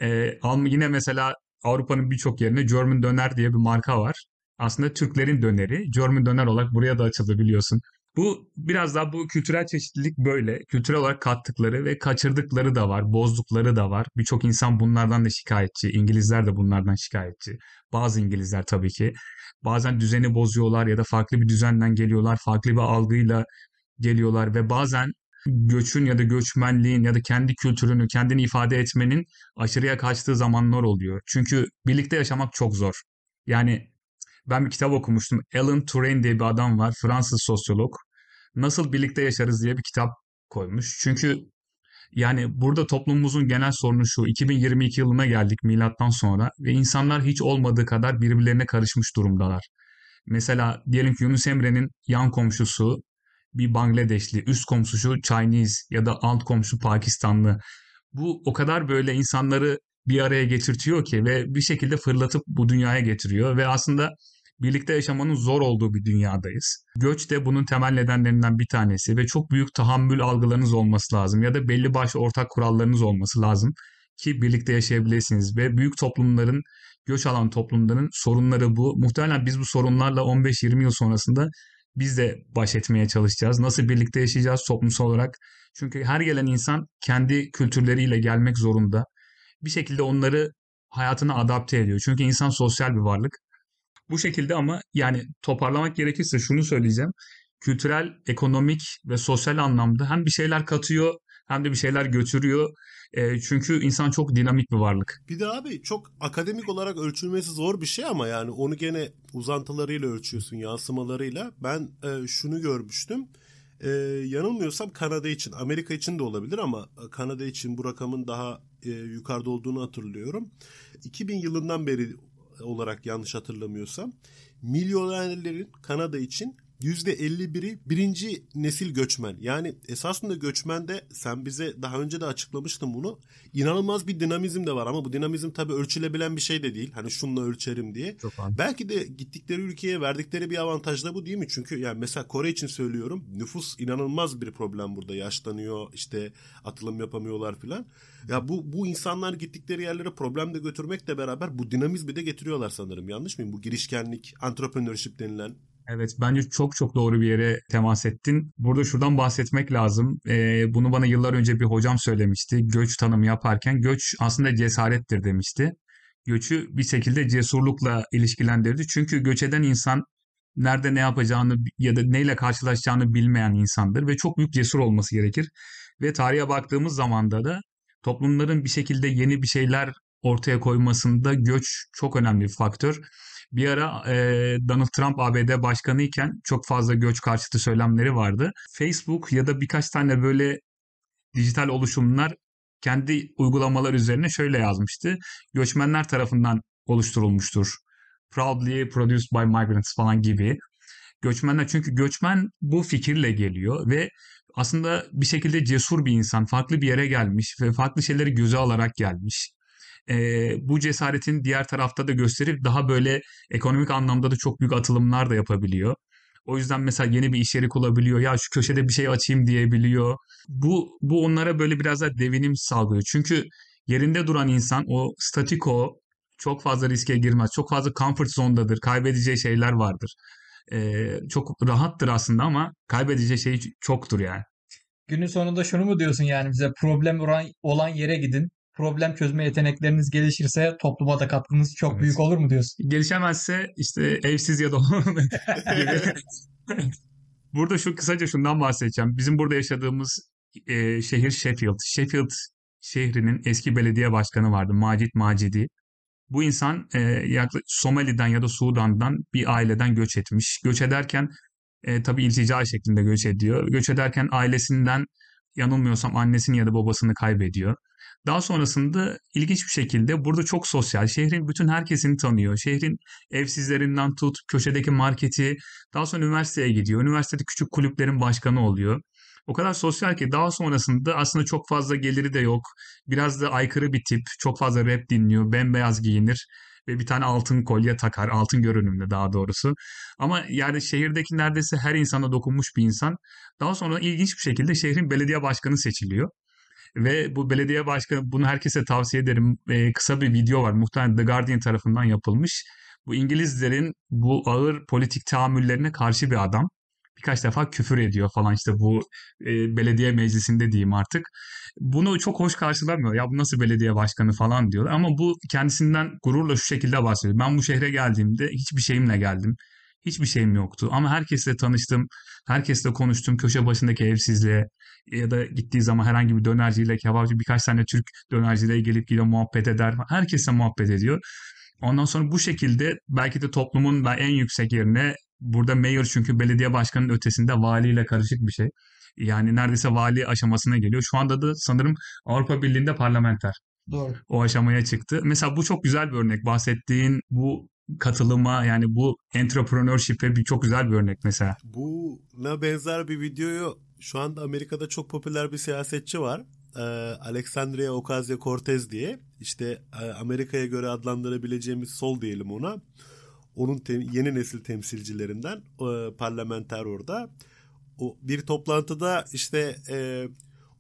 Ee, yine mesela Avrupa'nın birçok yerine German Döner diye bir marka var. Aslında Türklerin döneri. German Döner olarak buraya da açıldı biliyorsun. Bu biraz daha bu kültürel çeşitlilik böyle. Kültürel olarak kattıkları ve kaçırdıkları da var, bozdukları da var. Birçok insan bunlardan da şikayetçi. İngilizler de bunlardan şikayetçi. Bazı İngilizler tabii ki. Bazen düzeni bozuyorlar ya da farklı bir düzenden geliyorlar, farklı bir algıyla geliyorlar ve bazen göçün ya da göçmenliğin ya da kendi kültürünü, kendini ifade etmenin aşırıya kaçtığı zamanlar oluyor. Çünkü birlikte yaşamak çok zor. Yani ben bir kitap okumuştum. Alan Turing diye bir adam var. Fransız sosyolog. Nasıl birlikte yaşarız diye bir kitap koymuş. Çünkü yani burada toplumumuzun genel sorunu şu. 2022 yılına geldik milattan sonra ve insanlar hiç olmadığı kadar birbirlerine karışmış durumdalar. Mesela diyelim ki Yunus Emre'nin yan komşusu bir Bangladeşli, üst komşusu Chinese ya da alt komşu Pakistanlı. Bu o kadar böyle insanları bir araya getirtiyor ki ve bir şekilde fırlatıp bu dünyaya getiriyor ve aslında birlikte yaşamanın zor olduğu bir dünyadayız. Göç de bunun temel nedenlerinden bir tanesi ve çok büyük tahammül algılarınız olması lazım ya da belli başlı ortak kurallarınız olması lazım ki birlikte yaşayabilirsiniz ve büyük toplumların göç alan toplumların sorunları bu. Muhtemelen biz bu sorunlarla 15-20 yıl sonrasında biz de baş etmeye çalışacağız. Nasıl birlikte yaşayacağız toplumsal olarak? Çünkü her gelen insan kendi kültürleriyle gelmek zorunda. Bir şekilde onları hayatına adapte ediyor. Çünkü insan sosyal bir varlık. Bu şekilde ama yani toparlamak gerekirse şunu söyleyeceğim. Kültürel, ekonomik ve sosyal anlamda hem bir şeyler katıyor hem de bir şeyler götürüyor. E, çünkü insan çok dinamik bir varlık. Bir de abi çok akademik olarak ölçülmesi zor bir şey ama yani onu gene uzantılarıyla ölçüyorsun, yansımalarıyla. Ben e, şunu görmüştüm. E, yanılmıyorsam Kanada için, Amerika için de olabilir ama Kanada için bu rakamın daha e, yukarıda olduğunu hatırlıyorum. 2000 yılından beri olarak yanlış hatırlamıyorsam milyonerlerin Kanada için %51'i birinci nesil göçmen. Yani esasında göçmende sen bize daha önce de açıklamıştın bunu. İnanılmaz bir dinamizm de var ama bu dinamizm tabii ölçülebilen bir şey de değil. Hani şunla ölçerim diye. Çok Belki de gittikleri ülkeye verdikleri bir avantaj da bu değil mi? Çünkü yani mesela Kore için söylüyorum. Nüfus inanılmaz bir problem burada. Yaşlanıyor işte atılım yapamıyorlar filan. Ya bu bu insanlar gittikleri yerlere problem de götürmekle beraber bu dinamizmi de getiriyorlar sanırım. Yanlış mıyım? Bu girişkenlik, entrepreneurship denilen Evet bence çok çok doğru bir yere temas ettin. Burada şuradan bahsetmek lazım. Ee, bunu bana yıllar önce bir hocam söylemişti. Göç tanımı yaparken göç aslında cesarettir demişti. Göçü bir şekilde cesurlukla ilişkilendirdi. Çünkü göç eden insan nerede ne yapacağını ya da neyle karşılaşacağını bilmeyen insandır ve çok büyük cesur olması gerekir. Ve tarihe baktığımız zamanda da toplumların bir şekilde yeni bir şeyler ortaya koymasında göç çok önemli bir faktör. Bir ara e, Donald Trump ABD başkanı iken çok fazla göç karşıtı söylemleri vardı. Facebook ya da birkaç tane böyle dijital oluşumlar kendi uygulamalar üzerine şöyle yazmıştı. Göçmenler tarafından oluşturulmuştur. Proudly produced by migrants falan gibi. Göçmenler çünkü göçmen bu fikirle geliyor ve aslında bir şekilde cesur bir insan, farklı bir yere gelmiş ve farklı şeyleri göze alarak gelmiş. Ee, bu cesaretin diğer tarafta da gösterip daha böyle ekonomik anlamda da çok büyük atılımlar da yapabiliyor. O yüzden mesela yeni bir iş yeri kurabiliyor. Ya şu köşede bir şey açayım diyebiliyor. Bu bu onlara böyle biraz da devinim sağlıyor. Çünkü yerinde duran insan o statiko çok fazla riske girmez. Çok fazla comfort zone'dadır. Kaybedeceği şeyler vardır. Ee, çok rahattır aslında ama kaybedeceği şey çoktur yani. Günün sonunda şunu mu diyorsun yani bize problem olan yere gidin. Problem çözme yetenekleriniz gelişirse topluma da katkınız çok Evet. büyük olur mu diyorsun? Gelişemezse işte evsiz ya da. Burada şu kısaca şundan bahsedeceğim. Bizim burada yaşadığımız e, şehir Sheffield. Sheffield şehrinin eski belediye başkanı vardı Macit Macidi. Bu insan e, yaklaşık Somali'den ya da Sudan'dan bir aileden göç etmiş. Göç ederken e, tabii iltica şeklinde göç ediyor. Göç ederken ailesinden yanılmıyorsam annesini ya da babasını kaybediyor. Daha sonrasında ilginç bir şekilde burada çok sosyal. Şehrin bütün herkesini tanıyor. Şehrin evsizlerinden tut, köşedeki marketi. Daha sonra üniversiteye gidiyor. Üniversitede küçük kulüplerin başkanı oluyor. O kadar sosyal ki daha sonrasında aslında çok fazla geliri de yok. Biraz da aykırı bir tip. Çok fazla rap dinliyor. Bembeyaz giyinir. Ve bir tane altın kolye takar. Altın görünümlü daha doğrusu. Ama yani şehirdeki neredeyse her insana dokunmuş bir insan. Daha sonra ilginç bir şekilde şehrin belediye başkanı seçiliyor. Ve bu belediye başkanı bunu herkese tavsiye ederim. Ee, kısa bir video var. Muhtemelen The Guardian tarafından yapılmış. Bu İngilizlerin bu ağır politik tahammüllerine karşı bir adam. Birkaç defa küfür ediyor falan işte bu e, belediye meclisinde diyeyim artık. Bunu çok hoş karşılamıyor. Ya bu nasıl belediye başkanı falan diyorlar. Ama bu kendisinden gururla şu şekilde bahsediyor. Ben bu şehre geldiğimde hiçbir şeyimle geldim. Hiçbir şeyim yoktu. Ama herkesle tanıştım. Herkesle konuştum. Köşe başındaki evsizliğe ya da gittiği zaman herhangi bir dönerciyle, kebapçı birkaç tane Türk dönerciyle gelip gidiyor muhabbet eder. Herkesle muhabbet ediyor. Ondan sonra bu şekilde belki de toplumun da en yüksek yerine burada mayor çünkü belediye başkanının ötesinde valiyle karışık bir şey. Yani neredeyse vali aşamasına geliyor. Şu anda da sanırım Avrupa Birliği'nde parlamenter Doğru. o aşamaya çıktı. Mesela bu çok güzel bir örnek. Bahsettiğin bu katılıma yani bu entrepreneurship'e bir çok güzel bir örnek mesela. Buna benzer bir videoyu şu anda Amerika'da çok popüler bir siyasetçi var. Ee, Alexandria Ocasio-Cortez diye. İşte e, Amerika'ya göre adlandırabileceğimiz sol diyelim ona. Onun tem- yeni nesil temsilcilerinden e, parlamenter orada. O bir toplantıda işte e,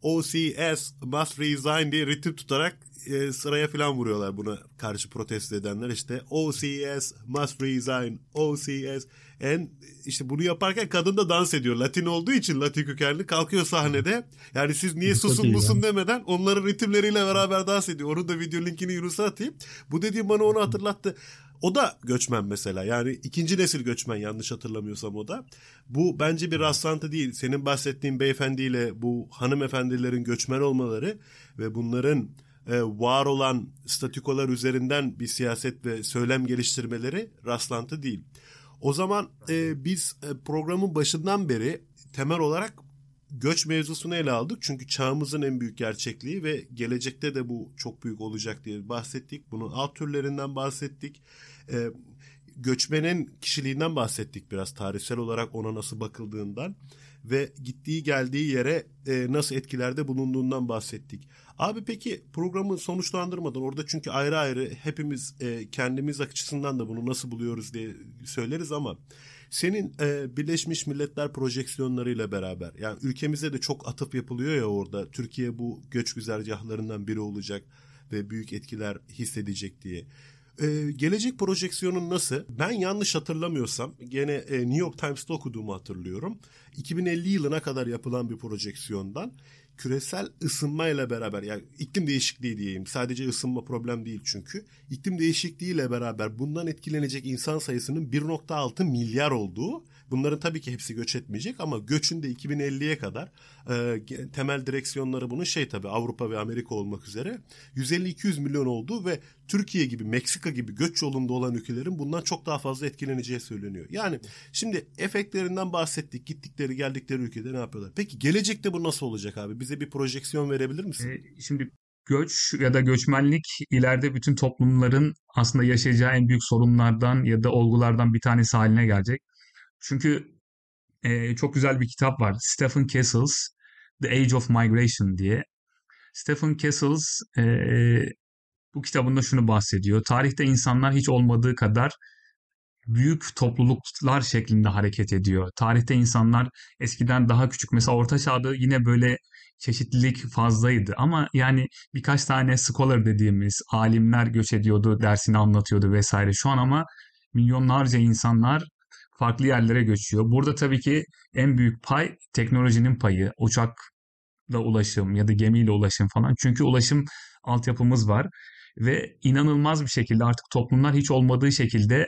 OCS must resign diye ritim tutarak e, sıraya falan vuruyorlar buna karşı protesto edenler. İşte OCS must resign OCS en işte bunu yaparken kadın da dans ediyor. Latin olduğu için Latin kökenli kalkıyor sahnede. Yani siz niye Çok susun musun demeden onların ritimleriyle beraber dans ediyor. Onun da video linkini Yunus'a atayım. Bu dediğim bana onu hatırlattı o da göçmen mesela yani ikinci nesil göçmen yanlış hatırlamıyorsam o da. Bu bence bir rastlantı değil. Senin bahsettiğin beyefendiyle bu hanımefendilerin göçmen olmaları ve bunların e, var olan statükolar üzerinden bir siyaset ve söylem geliştirmeleri rastlantı değil. O zaman e, biz e, programın başından beri temel olarak göç mevzusunu ele aldık. Çünkü çağımızın en büyük gerçekliği ve gelecekte de bu çok büyük olacak diye bahsettik. Bunun alt türlerinden bahsettik. Ee, göçmenin kişiliğinden bahsettik biraz tarihsel olarak ona nasıl bakıldığından ve gittiği geldiği yere e, nasıl etkilerde bulunduğundan bahsettik. Abi peki programı sonuçlandırmadan orada çünkü ayrı ayrı hepimiz e, kendimiz açısından da bunu nasıl buluyoruz diye söyleriz ama senin e, Birleşmiş Milletler projeksiyonlarıyla beraber yani ülkemize de çok atıf yapılıyor ya orada Türkiye bu göç güzergahlarından biri olacak ve büyük etkiler hissedecek diye. Ee, gelecek projeksiyonun nasıl? Ben yanlış hatırlamıyorsam gene e, New York Times'ta okuduğumu hatırlıyorum. 2050 yılına kadar yapılan bir projeksiyondan küresel ısınmayla beraber yani iklim değişikliği diyeyim. Sadece ısınma problem değil çünkü. İklim değişikliğiyle beraber bundan etkilenecek insan sayısının 1.6 milyar olduğu Bunların tabii ki hepsi göç etmeyecek ama göçün de 2050'ye kadar e, temel direksiyonları bunun şey tabii Avrupa ve Amerika olmak üzere 150-200 milyon olduğu ve Türkiye gibi Meksika gibi göç yolunda olan ülkelerin bundan çok daha fazla etkileneceği söyleniyor. Yani şimdi efektlerinden bahsettik. Gittikleri geldikleri ülkede ne yapıyorlar? Peki gelecekte bu nasıl olacak abi? Bize bir projeksiyon verebilir misin? E, şimdi göç ya da göçmenlik ileride bütün toplumların aslında yaşayacağı en büyük sorunlardan ya da olgulardan bir tanesi haline gelecek. Çünkü e, çok güzel bir kitap var. Stephen Castles, The Age of Migration diye. Stephen Castles e, bu kitabında şunu bahsediyor. Tarihte insanlar hiç olmadığı kadar büyük topluluklar şeklinde hareket ediyor. Tarihte insanlar eskiden daha küçük mesela Orta Çağ'da yine böyle çeşitlilik fazlaydı ama yani birkaç tane scholar dediğimiz alimler göç ediyordu, dersini anlatıyordu vesaire. Şu an ama milyonlarca insanlar farklı yerlere göçüyor. Burada tabii ki en büyük pay teknolojinin payı. Uçakla ulaşım ya da gemiyle ulaşım falan. Çünkü ulaşım altyapımız var ve inanılmaz bir şekilde artık toplumlar hiç olmadığı şekilde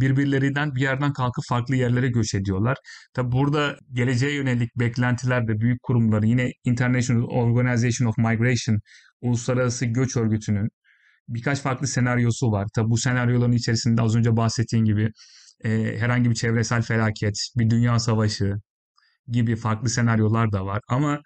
birbirlerinden bir yerden kalkıp farklı yerlere göç ediyorlar. Tabi burada geleceğe yönelik beklentiler de büyük kurumları yine International Organization of Migration Uluslararası Göç Örgütü'nün birkaç farklı senaryosu var. Tabi bu senaryoların içerisinde az önce bahsettiğim gibi e, herhangi bir çevresel felaket, bir dünya savaşı gibi farklı senaryolar da var. Ama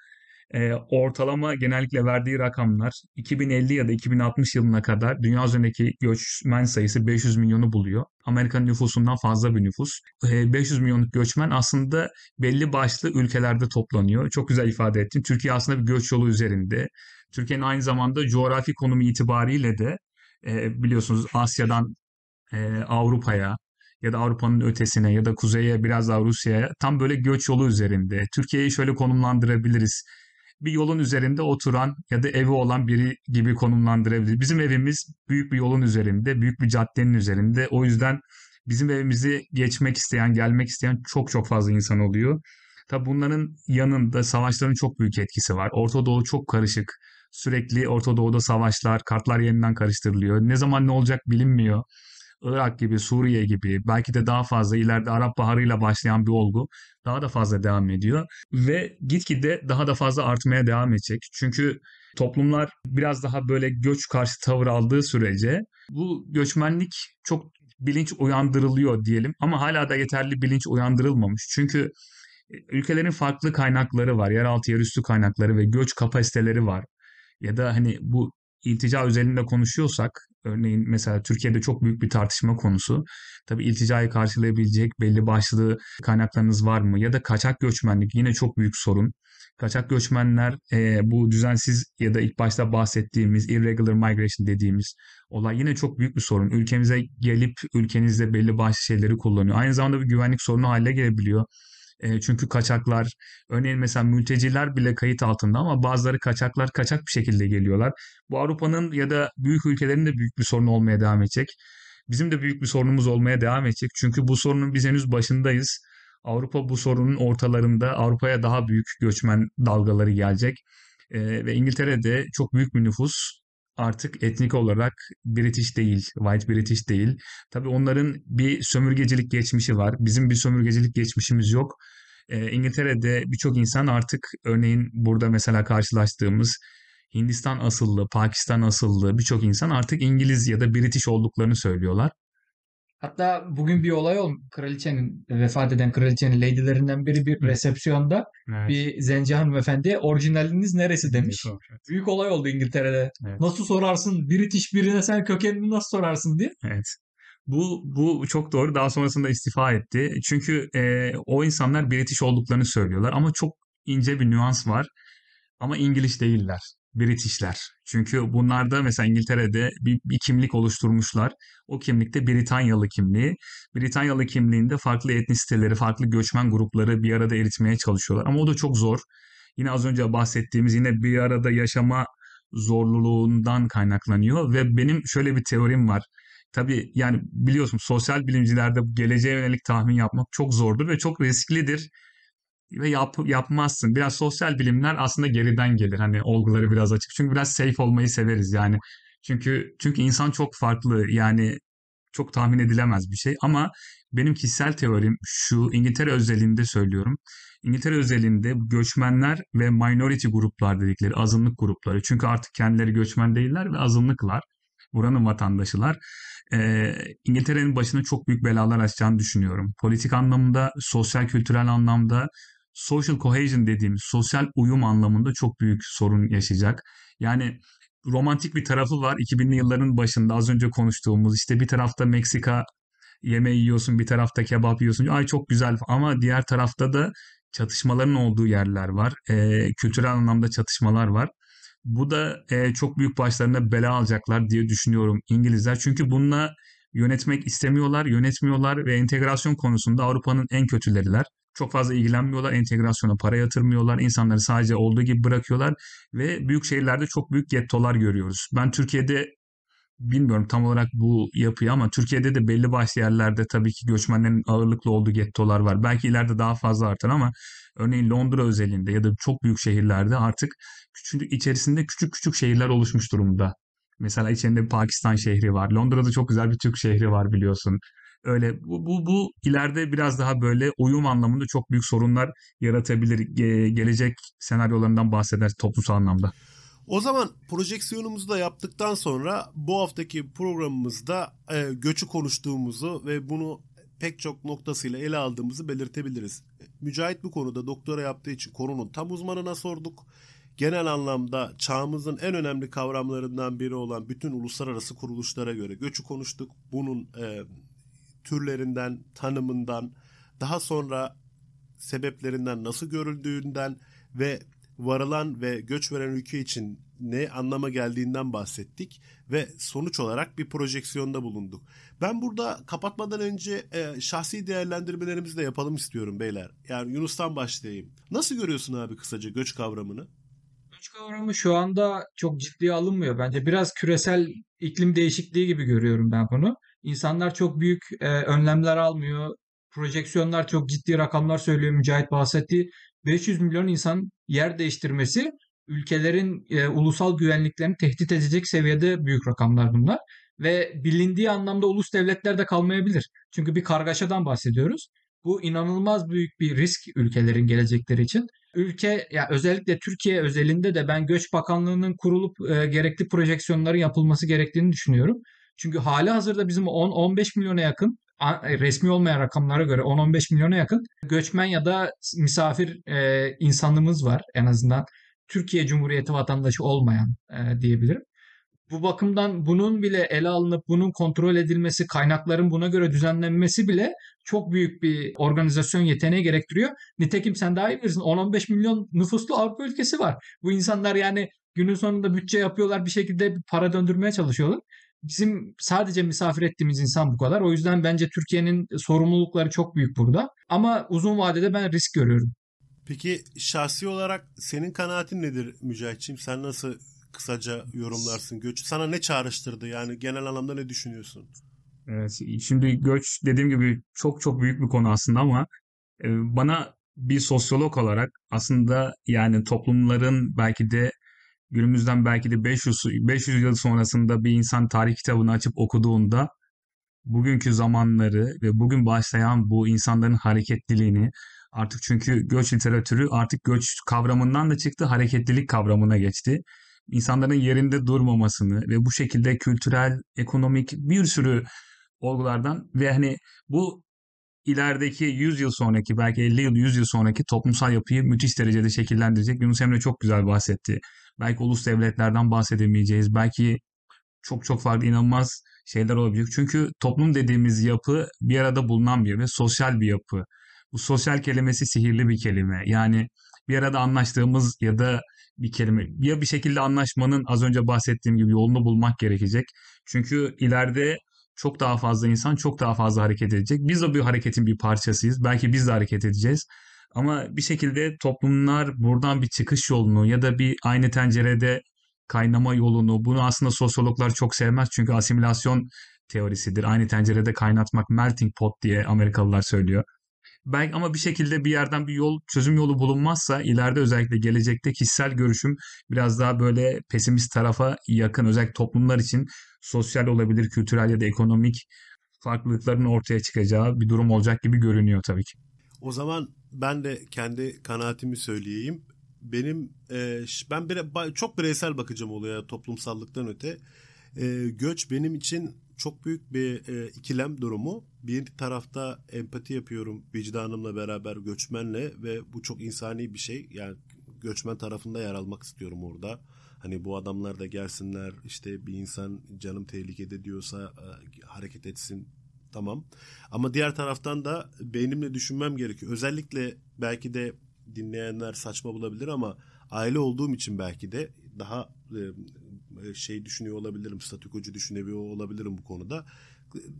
e, ortalama genellikle verdiği rakamlar 2050 ya da 2060 yılına kadar dünya üzerindeki göçmen sayısı 500 milyonu buluyor. Amerika'nın nüfusundan fazla bir nüfus. E, 500 milyonluk göçmen aslında belli başlı ülkelerde toplanıyor. Çok güzel ifade ettin. Türkiye aslında bir göç yolu üzerinde. Türkiye'nin aynı zamanda coğrafi konumu itibariyle de e, biliyorsunuz Asya'dan e, Avrupa'ya, ya da Avrupa'nın ötesine ya da kuzeye biraz daha Rusya'ya tam böyle göç yolu üzerinde. Türkiye'yi şöyle konumlandırabiliriz. Bir yolun üzerinde oturan ya da evi olan biri gibi konumlandırabiliriz. Bizim evimiz büyük bir yolun üzerinde, büyük bir caddenin üzerinde. O yüzden bizim evimizi geçmek isteyen, gelmek isteyen çok çok fazla insan oluyor. Tabi bunların yanında savaşların çok büyük etkisi var. Orta Doğu çok karışık. Sürekli Orta Doğu'da savaşlar, kartlar yeniden karıştırılıyor. Ne zaman ne olacak bilinmiyor. Irak gibi, Suriye gibi belki de daha fazla ileride Arap Baharı'yla başlayan bir olgu daha da fazla devam ediyor ve gitgide daha da fazla artmaya devam edecek. Çünkü toplumlar biraz daha böyle göç karşı tavır aldığı sürece bu göçmenlik çok bilinç uyandırılıyor diyelim ama hala da yeterli bilinç uyandırılmamış. Çünkü e, ülkelerin farklı kaynakları var. Yeraltı, yerüstü kaynakları ve göç kapasiteleri var. Ya da hani bu iltica özelinde konuşuyorsak örneğin mesela Türkiye'de çok büyük bir tartışma konusu. Tabii ilticayı karşılayabilecek belli başlı kaynaklarınız var mı? Ya da kaçak göçmenlik yine çok büyük sorun. Kaçak göçmenler e, bu düzensiz ya da ilk başta bahsettiğimiz irregular migration dediğimiz olay yine çok büyük bir sorun. Ülkemize gelip ülkenizde belli başlı şeyleri kullanıyor. Aynı zamanda bir güvenlik sorunu haline gelebiliyor. E, çünkü kaçaklar, örneğin mesela mülteciler bile kayıt altında ama bazıları kaçaklar kaçak bir şekilde geliyorlar. Bu Avrupa'nın ya da büyük ülkelerin de büyük bir sorunu olmaya devam edecek. Bizim de büyük bir sorunumuz olmaya devam edecek. Çünkü bu sorunun biz henüz başındayız. Avrupa bu sorunun ortalarında Avrupa'ya daha büyük göçmen dalgaları gelecek. E, ve İngiltere'de çok büyük bir nüfus artık etnik olarak British değil, White British değil. Tabii onların bir sömürgecilik geçmişi var. Bizim bir sömürgecilik geçmişimiz yok. E, İngiltere'de birçok insan artık örneğin burada mesela karşılaştığımız Hindistan asıllı, Pakistan asıllı birçok insan artık İngiliz ya da British olduklarını söylüyorlar. Hatta bugün bir olay oldu. Kraliçenin, vefat eden kraliçenin ladylerinden biri bir resepsiyonda evet. bir zenci hanımefendiye orijinaliniz neresi demiş. Evet. Büyük olay oldu İngiltere'de. Evet. Nasıl sorarsın? British birine sen kökenini nasıl sorarsın diye. Evet. Bu bu çok doğru. Daha sonrasında istifa etti. Çünkü e, o insanlar British olduklarını söylüyorlar ama çok ince bir nüans var. Ama İngiliz değiller. Britishler. Çünkü bunlarda mesela İngiltere'de bir, bir kimlik oluşturmuşlar. O kimlikte Britanyalı kimliği. Britanyalı kimliğinde farklı etnisiteleri, farklı göçmen grupları bir arada eritmeye çalışıyorlar. Ama o da çok zor. Yine az önce bahsettiğimiz yine bir arada yaşama zorluluğundan kaynaklanıyor ve benim şöyle bir teorim var. Tabii yani biliyorsun sosyal bilimcilerde geleceğe yönelik tahmin yapmak çok zordur ve çok risklidir. ve yap, yapmazsın. Biraz sosyal bilimler aslında geriden gelir. Hani olguları biraz açık. Çünkü biraz safe olmayı severiz yani. Çünkü çünkü insan çok farklı. Yani çok tahmin edilemez bir şey ama benim kişisel teorim şu İngiltere özelinde söylüyorum. İngiltere özelinde göçmenler ve minority gruplar dedikleri azınlık grupları. Çünkü artık kendileri göçmen değiller ve azınlıklar. Buranın vatandaşılar. Ee, İngiltere'nin başına çok büyük belalar açacağını düşünüyorum. Politik anlamda, sosyal kültürel anlamda, social cohesion dediğimiz sosyal uyum anlamında çok büyük sorun yaşayacak. Yani romantik bir tarafı var. 2000'li yılların başında az önce konuştuğumuz işte bir tarafta Meksika yemeği yiyorsun, bir tarafta kebap yiyorsun. Ay çok güzel ama diğer tarafta da çatışmaların olduğu yerler var. E, kültürel anlamda çatışmalar var. Bu da e, çok büyük başlarına bela alacaklar diye düşünüyorum İngilizler. Çünkü bununla yönetmek istemiyorlar, yönetmiyorlar ve entegrasyon konusunda Avrupa'nın en kötüleriler. Çok fazla ilgilenmiyorlar, entegrasyona para yatırmıyorlar, insanları sadece olduğu gibi bırakıyorlar ve büyük şehirlerde çok büyük gettolar görüyoruz. Ben Türkiye'de bilmiyorum tam olarak bu yapıyı ama Türkiye'de de belli başlı yerlerde tabii ki göçmenlerin ağırlıklı olduğu gettolar var. Belki ileride daha fazla artar ama örneğin Londra özelinde ya da çok büyük şehirlerde artık küçük içerisinde küçük küçük şehirler oluşmuş durumda. Mesela içinde bir Pakistan şehri var. Londra'da çok güzel bir Türk şehri var biliyorsun. Öyle bu, bu, bu ileride biraz daha böyle uyum anlamında çok büyük sorunlar yaratabilir. Ge- gelecek senaryolarından bahseder toplumsal anlamda. O zaman projeksiyonumuzu da yaptıktan sonra bu haftaki programımızda e, göçü konuştuğumuzu ve bunu pek çok noktasıyla ele aldığımızı belirtebiliriz. Mücahit bu konuda doktora yaptığı için konunun tam uzmanına sorduk. Genel anlamda çağımızın en önemli kavramlarından biri olan bütün uluslararası kuruluşlara göre göçü konuştuk. Bunun e, türlerinden, tanımından, daha sonra sebeplerinden nasıl görüldüğünden ve varılan ve göç veren ülke için ne anlama geldiğinden bahsettik ve sonuç olarak bir projeksiyonda bulunduk. Ben burada kapatmadan önce e, şahsi değerlendirmelerimizi de yapalım istiyorum beyler. Yani Yunus'tan başlayayım. Nasıl görüyorsun abi kısaca göç kavramını? Göç kavramı şu anda çok ciddiye alınmıyor bence. Biraz küresel iklim değişikliği gibi görüyorum ben bunu. İnsanlar çok büyük e, önlemler almıyor. Projeksiyonlar çok ciddi rakamlar söylüyor. Mücahit bahsettiği 500 milyon insan yer değiştirmesi ülkelerin e, ulusal güvenliklerini tehdit edecek seviyede büyük rakamlar bunlar. Ve bilindiği anlamda ulus devletler de kalmayabilir. Çünkü bir kargaşadan bahsediyoruz. Bu inanılmaz büyük bir risk ülkelerin gelecekleri için. Ülke ya özellikle Türkiye özelinde de ben Göç Bakanlığı'nın kurulup e, gerekli projeksiyonların yapılması gerektiğini düşünüyorum. Çünkü hali hazırda bizim 10-15 milyona yakın resmi olmayan rakamlara göre 10-15 milyona yakın göçmen ya da misafir e, insanımız var en azından. Türkiye Cumhuriyeti vatandaşı olmayan e, diyebilirim. Bu bakımdan bunun bile ele alınıp bunun kontrol edilmesi, kaynakların buna göre düzenlenmesi bile çok büyük bir organizasyon yeteneği gerektiriyor. Nitekim sen daha iyi bilirsin 10-15 milyon nüfuslu Avrupa ülkesi var. Bu insanlar yani günün sonunda bütçe yapıyorlar bir şekilde para döndürmeye çalışıyorlar. Bizim sadece misafir ettiğimiz insan bu kadar. O yüzden bence Türkiye'nin sorumlulukları çok büyük burada. Ama uzun vadede ben risk görüyorum. Peki şahsi olarak senin kanaatin nedir Mücahit'ciğim? Sen nasıl kısaca yorumlarsın göç? Sana ne çağrıştırdı? Yani genel anlamda ne düşünüyorsun? Evet, şimdi göç dediğim gibi çok çok büyük bir konu aslında ama e, bana bir sosyolog olarak aslında yani toplumların belki de günümüzden belki de 500, 500 yıl sonrasında bir insan tarih kitabını açıp okuduğunda bugünkü zamanları ve bugün başlayan bu insanların hareketliliğini artık çünkü göç literatürü artık göç kavramından da çıktı hareketlilik kavramına geçti. İnsanların yerinde durmamasını ve bu şekilde kültürel, ekonomik bir sürü olgulardan ve hani bu ilerideki 100 yıl sonraki belki 50 yıl 100 yıl sonraki toplumsal yapıyı müthiş derecede şekillendirecek. Yunus Emre çok güzel bahsetti. Belki ulus devletlerden bahsedemeyeceğiz. Belki çok çok farklı inanılmaz şeyler olabilir. Çünkü toplum dediğimiz yapı bir arada bulunan bir ve sosyal bir yapı. Bu sosyal kelimesi sihirli bir kelime. Yani bir arada anlaştığımız ya da bir kelime ya bir şekilde anlaşmanın az önce bahsettiğim gibi yolunu bulmak gerekecek. Çünkü ileride çok daha fazla insan çok daha fazla hareket edecek. Biz de bir hareketin bir parçasıyız. Belki biz de hareket edeceğiz. Ama bir şekilde toplumlar buradan bir çıkış yolunu ya da bir aynı tencerede kaynama yolunu bunu aslında sosyologlar çok sevmez çünkü asimilasyon teorisidir. Aynı tencerede kaynatmak melting pot diye Amerikalılar söylüyor. Belki ama bir şekilde bir yerden bir yol çözüm yolu bulunmazsa ileride özellikle gelecekte kişisel görüşüm biraz daha böyle pesimist tarafa yakın özellikle toplumlar için sosyal olabilir, kültürel ya da ekonomik farklılıkların ortaya çıkacağı bir durum olacak gibi görünüyor tabii ki. O zaman ben de kendi kanaatimi söyleyeyim. Benim e, ben bire, çok bireysel bakacağım olaya toplumsallıktan öte. E, göç benim için çok büyük bir e, ikilem durumu. Bir tarafta empati yapıyorum vicdanımla beraber göçmenle ve bu çok insani bir şey. Yani göçmen tarafında yer almak istiyorum orada. Hani bu adamlar da gelsinler işte bir insan canım tehlikede diyorsa e, hareket etsin tamam. Ama diğer taraftan da beynimle düşünmem gerekiyor. Özellikle belki de dinleyenler saçma bulabilir ama aile olduğum için belki de daha e, şey düşünüyor olabilirim, statükocu düşünebiliyor olabilirim bu konuda.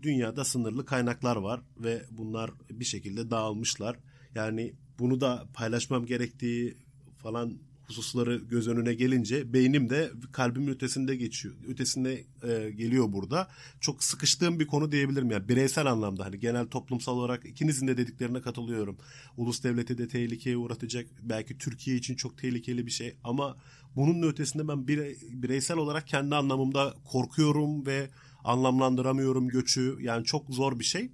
Dünyada sınırlı kaynaklar var ve bunlar bir şekilde dağılmışlar. Yani bunu da paylaşmam gerektiği falan hususları göz önüne gelince beynim de kalbimin ötesinde geçiyor. Ötesinde e, geliyor burada. Çok sıkıştığım bir konu diyebilirim yani bireysel anlamda hani genel toplumsal olarak ikinizin de dediklerine katılıyorum. Ulus devleti de tehlikeye uğratacak. Belki Türkiye için çok tehlikeli bir şey ama bunun ötesinde ben bire, bireysel olarak kendi anlamımda korkuyorum ve anlamlandıramıyorum göçü. Yani çok zor bir şey.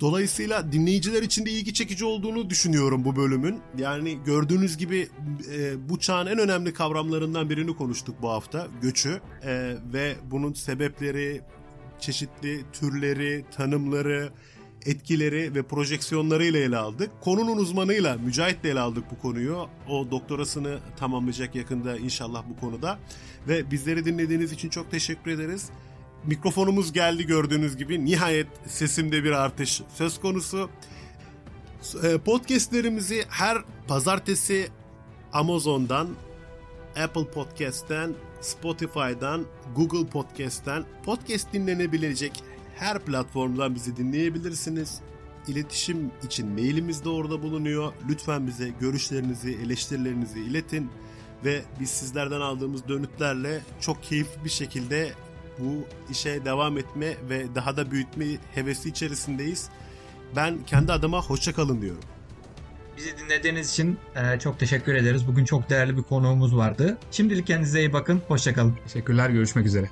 Dolayısıyla dinleyiciler için de ilgi çekici olduğunu düşünüyorum bu bölümün. Yani gördüğünüz gibi e, bu çağın en önemli kavramlarından birini konuştuk bu hafta. Göçü e, ve bunun sebepleri, çeşitli türleri, tanımları, etkileri ve projeksiyonlarıyla ele aldık. Konunun uzmanıyla Mücahit'le ele aldık bu konuyu. O doktorasını tamamlayacak yakında inşallah bu konuda. Ve bizleri dinlediğiniz için çok teşekkür ederiz mikrofonumuz geldi gördüğünüz gibi. Nihayet sesimde bir artış söz konusu. E, podcastlerimizi her pazartesi Amazon'dan, Apple Podcast'ten, Spotify'dan, Google Podcast'ten podcast dinlenebilecek her platformdan bizi dinleyebilirsiniz. İletişim için mailimiz de orada bulunuyor. Lütfen bize görüşlerinizi, eleştirilerinizi iletin ve biz sizlerden aldığımız dönütlerle çok keyifli bir şekilde bu işe devam etme ve daha da büyütme hevesi içerisindeyiz. Ben kendi adıma hoşça kalın diyorum. Bizi dinlediğiniz için e, çok teşekkür ederiz. Bugün çok değerli bir konuğumuz vardı. Şimdilik kendinize iyi bakın. Hoşça kalın. Teşekkürler. Görüşmek üzere.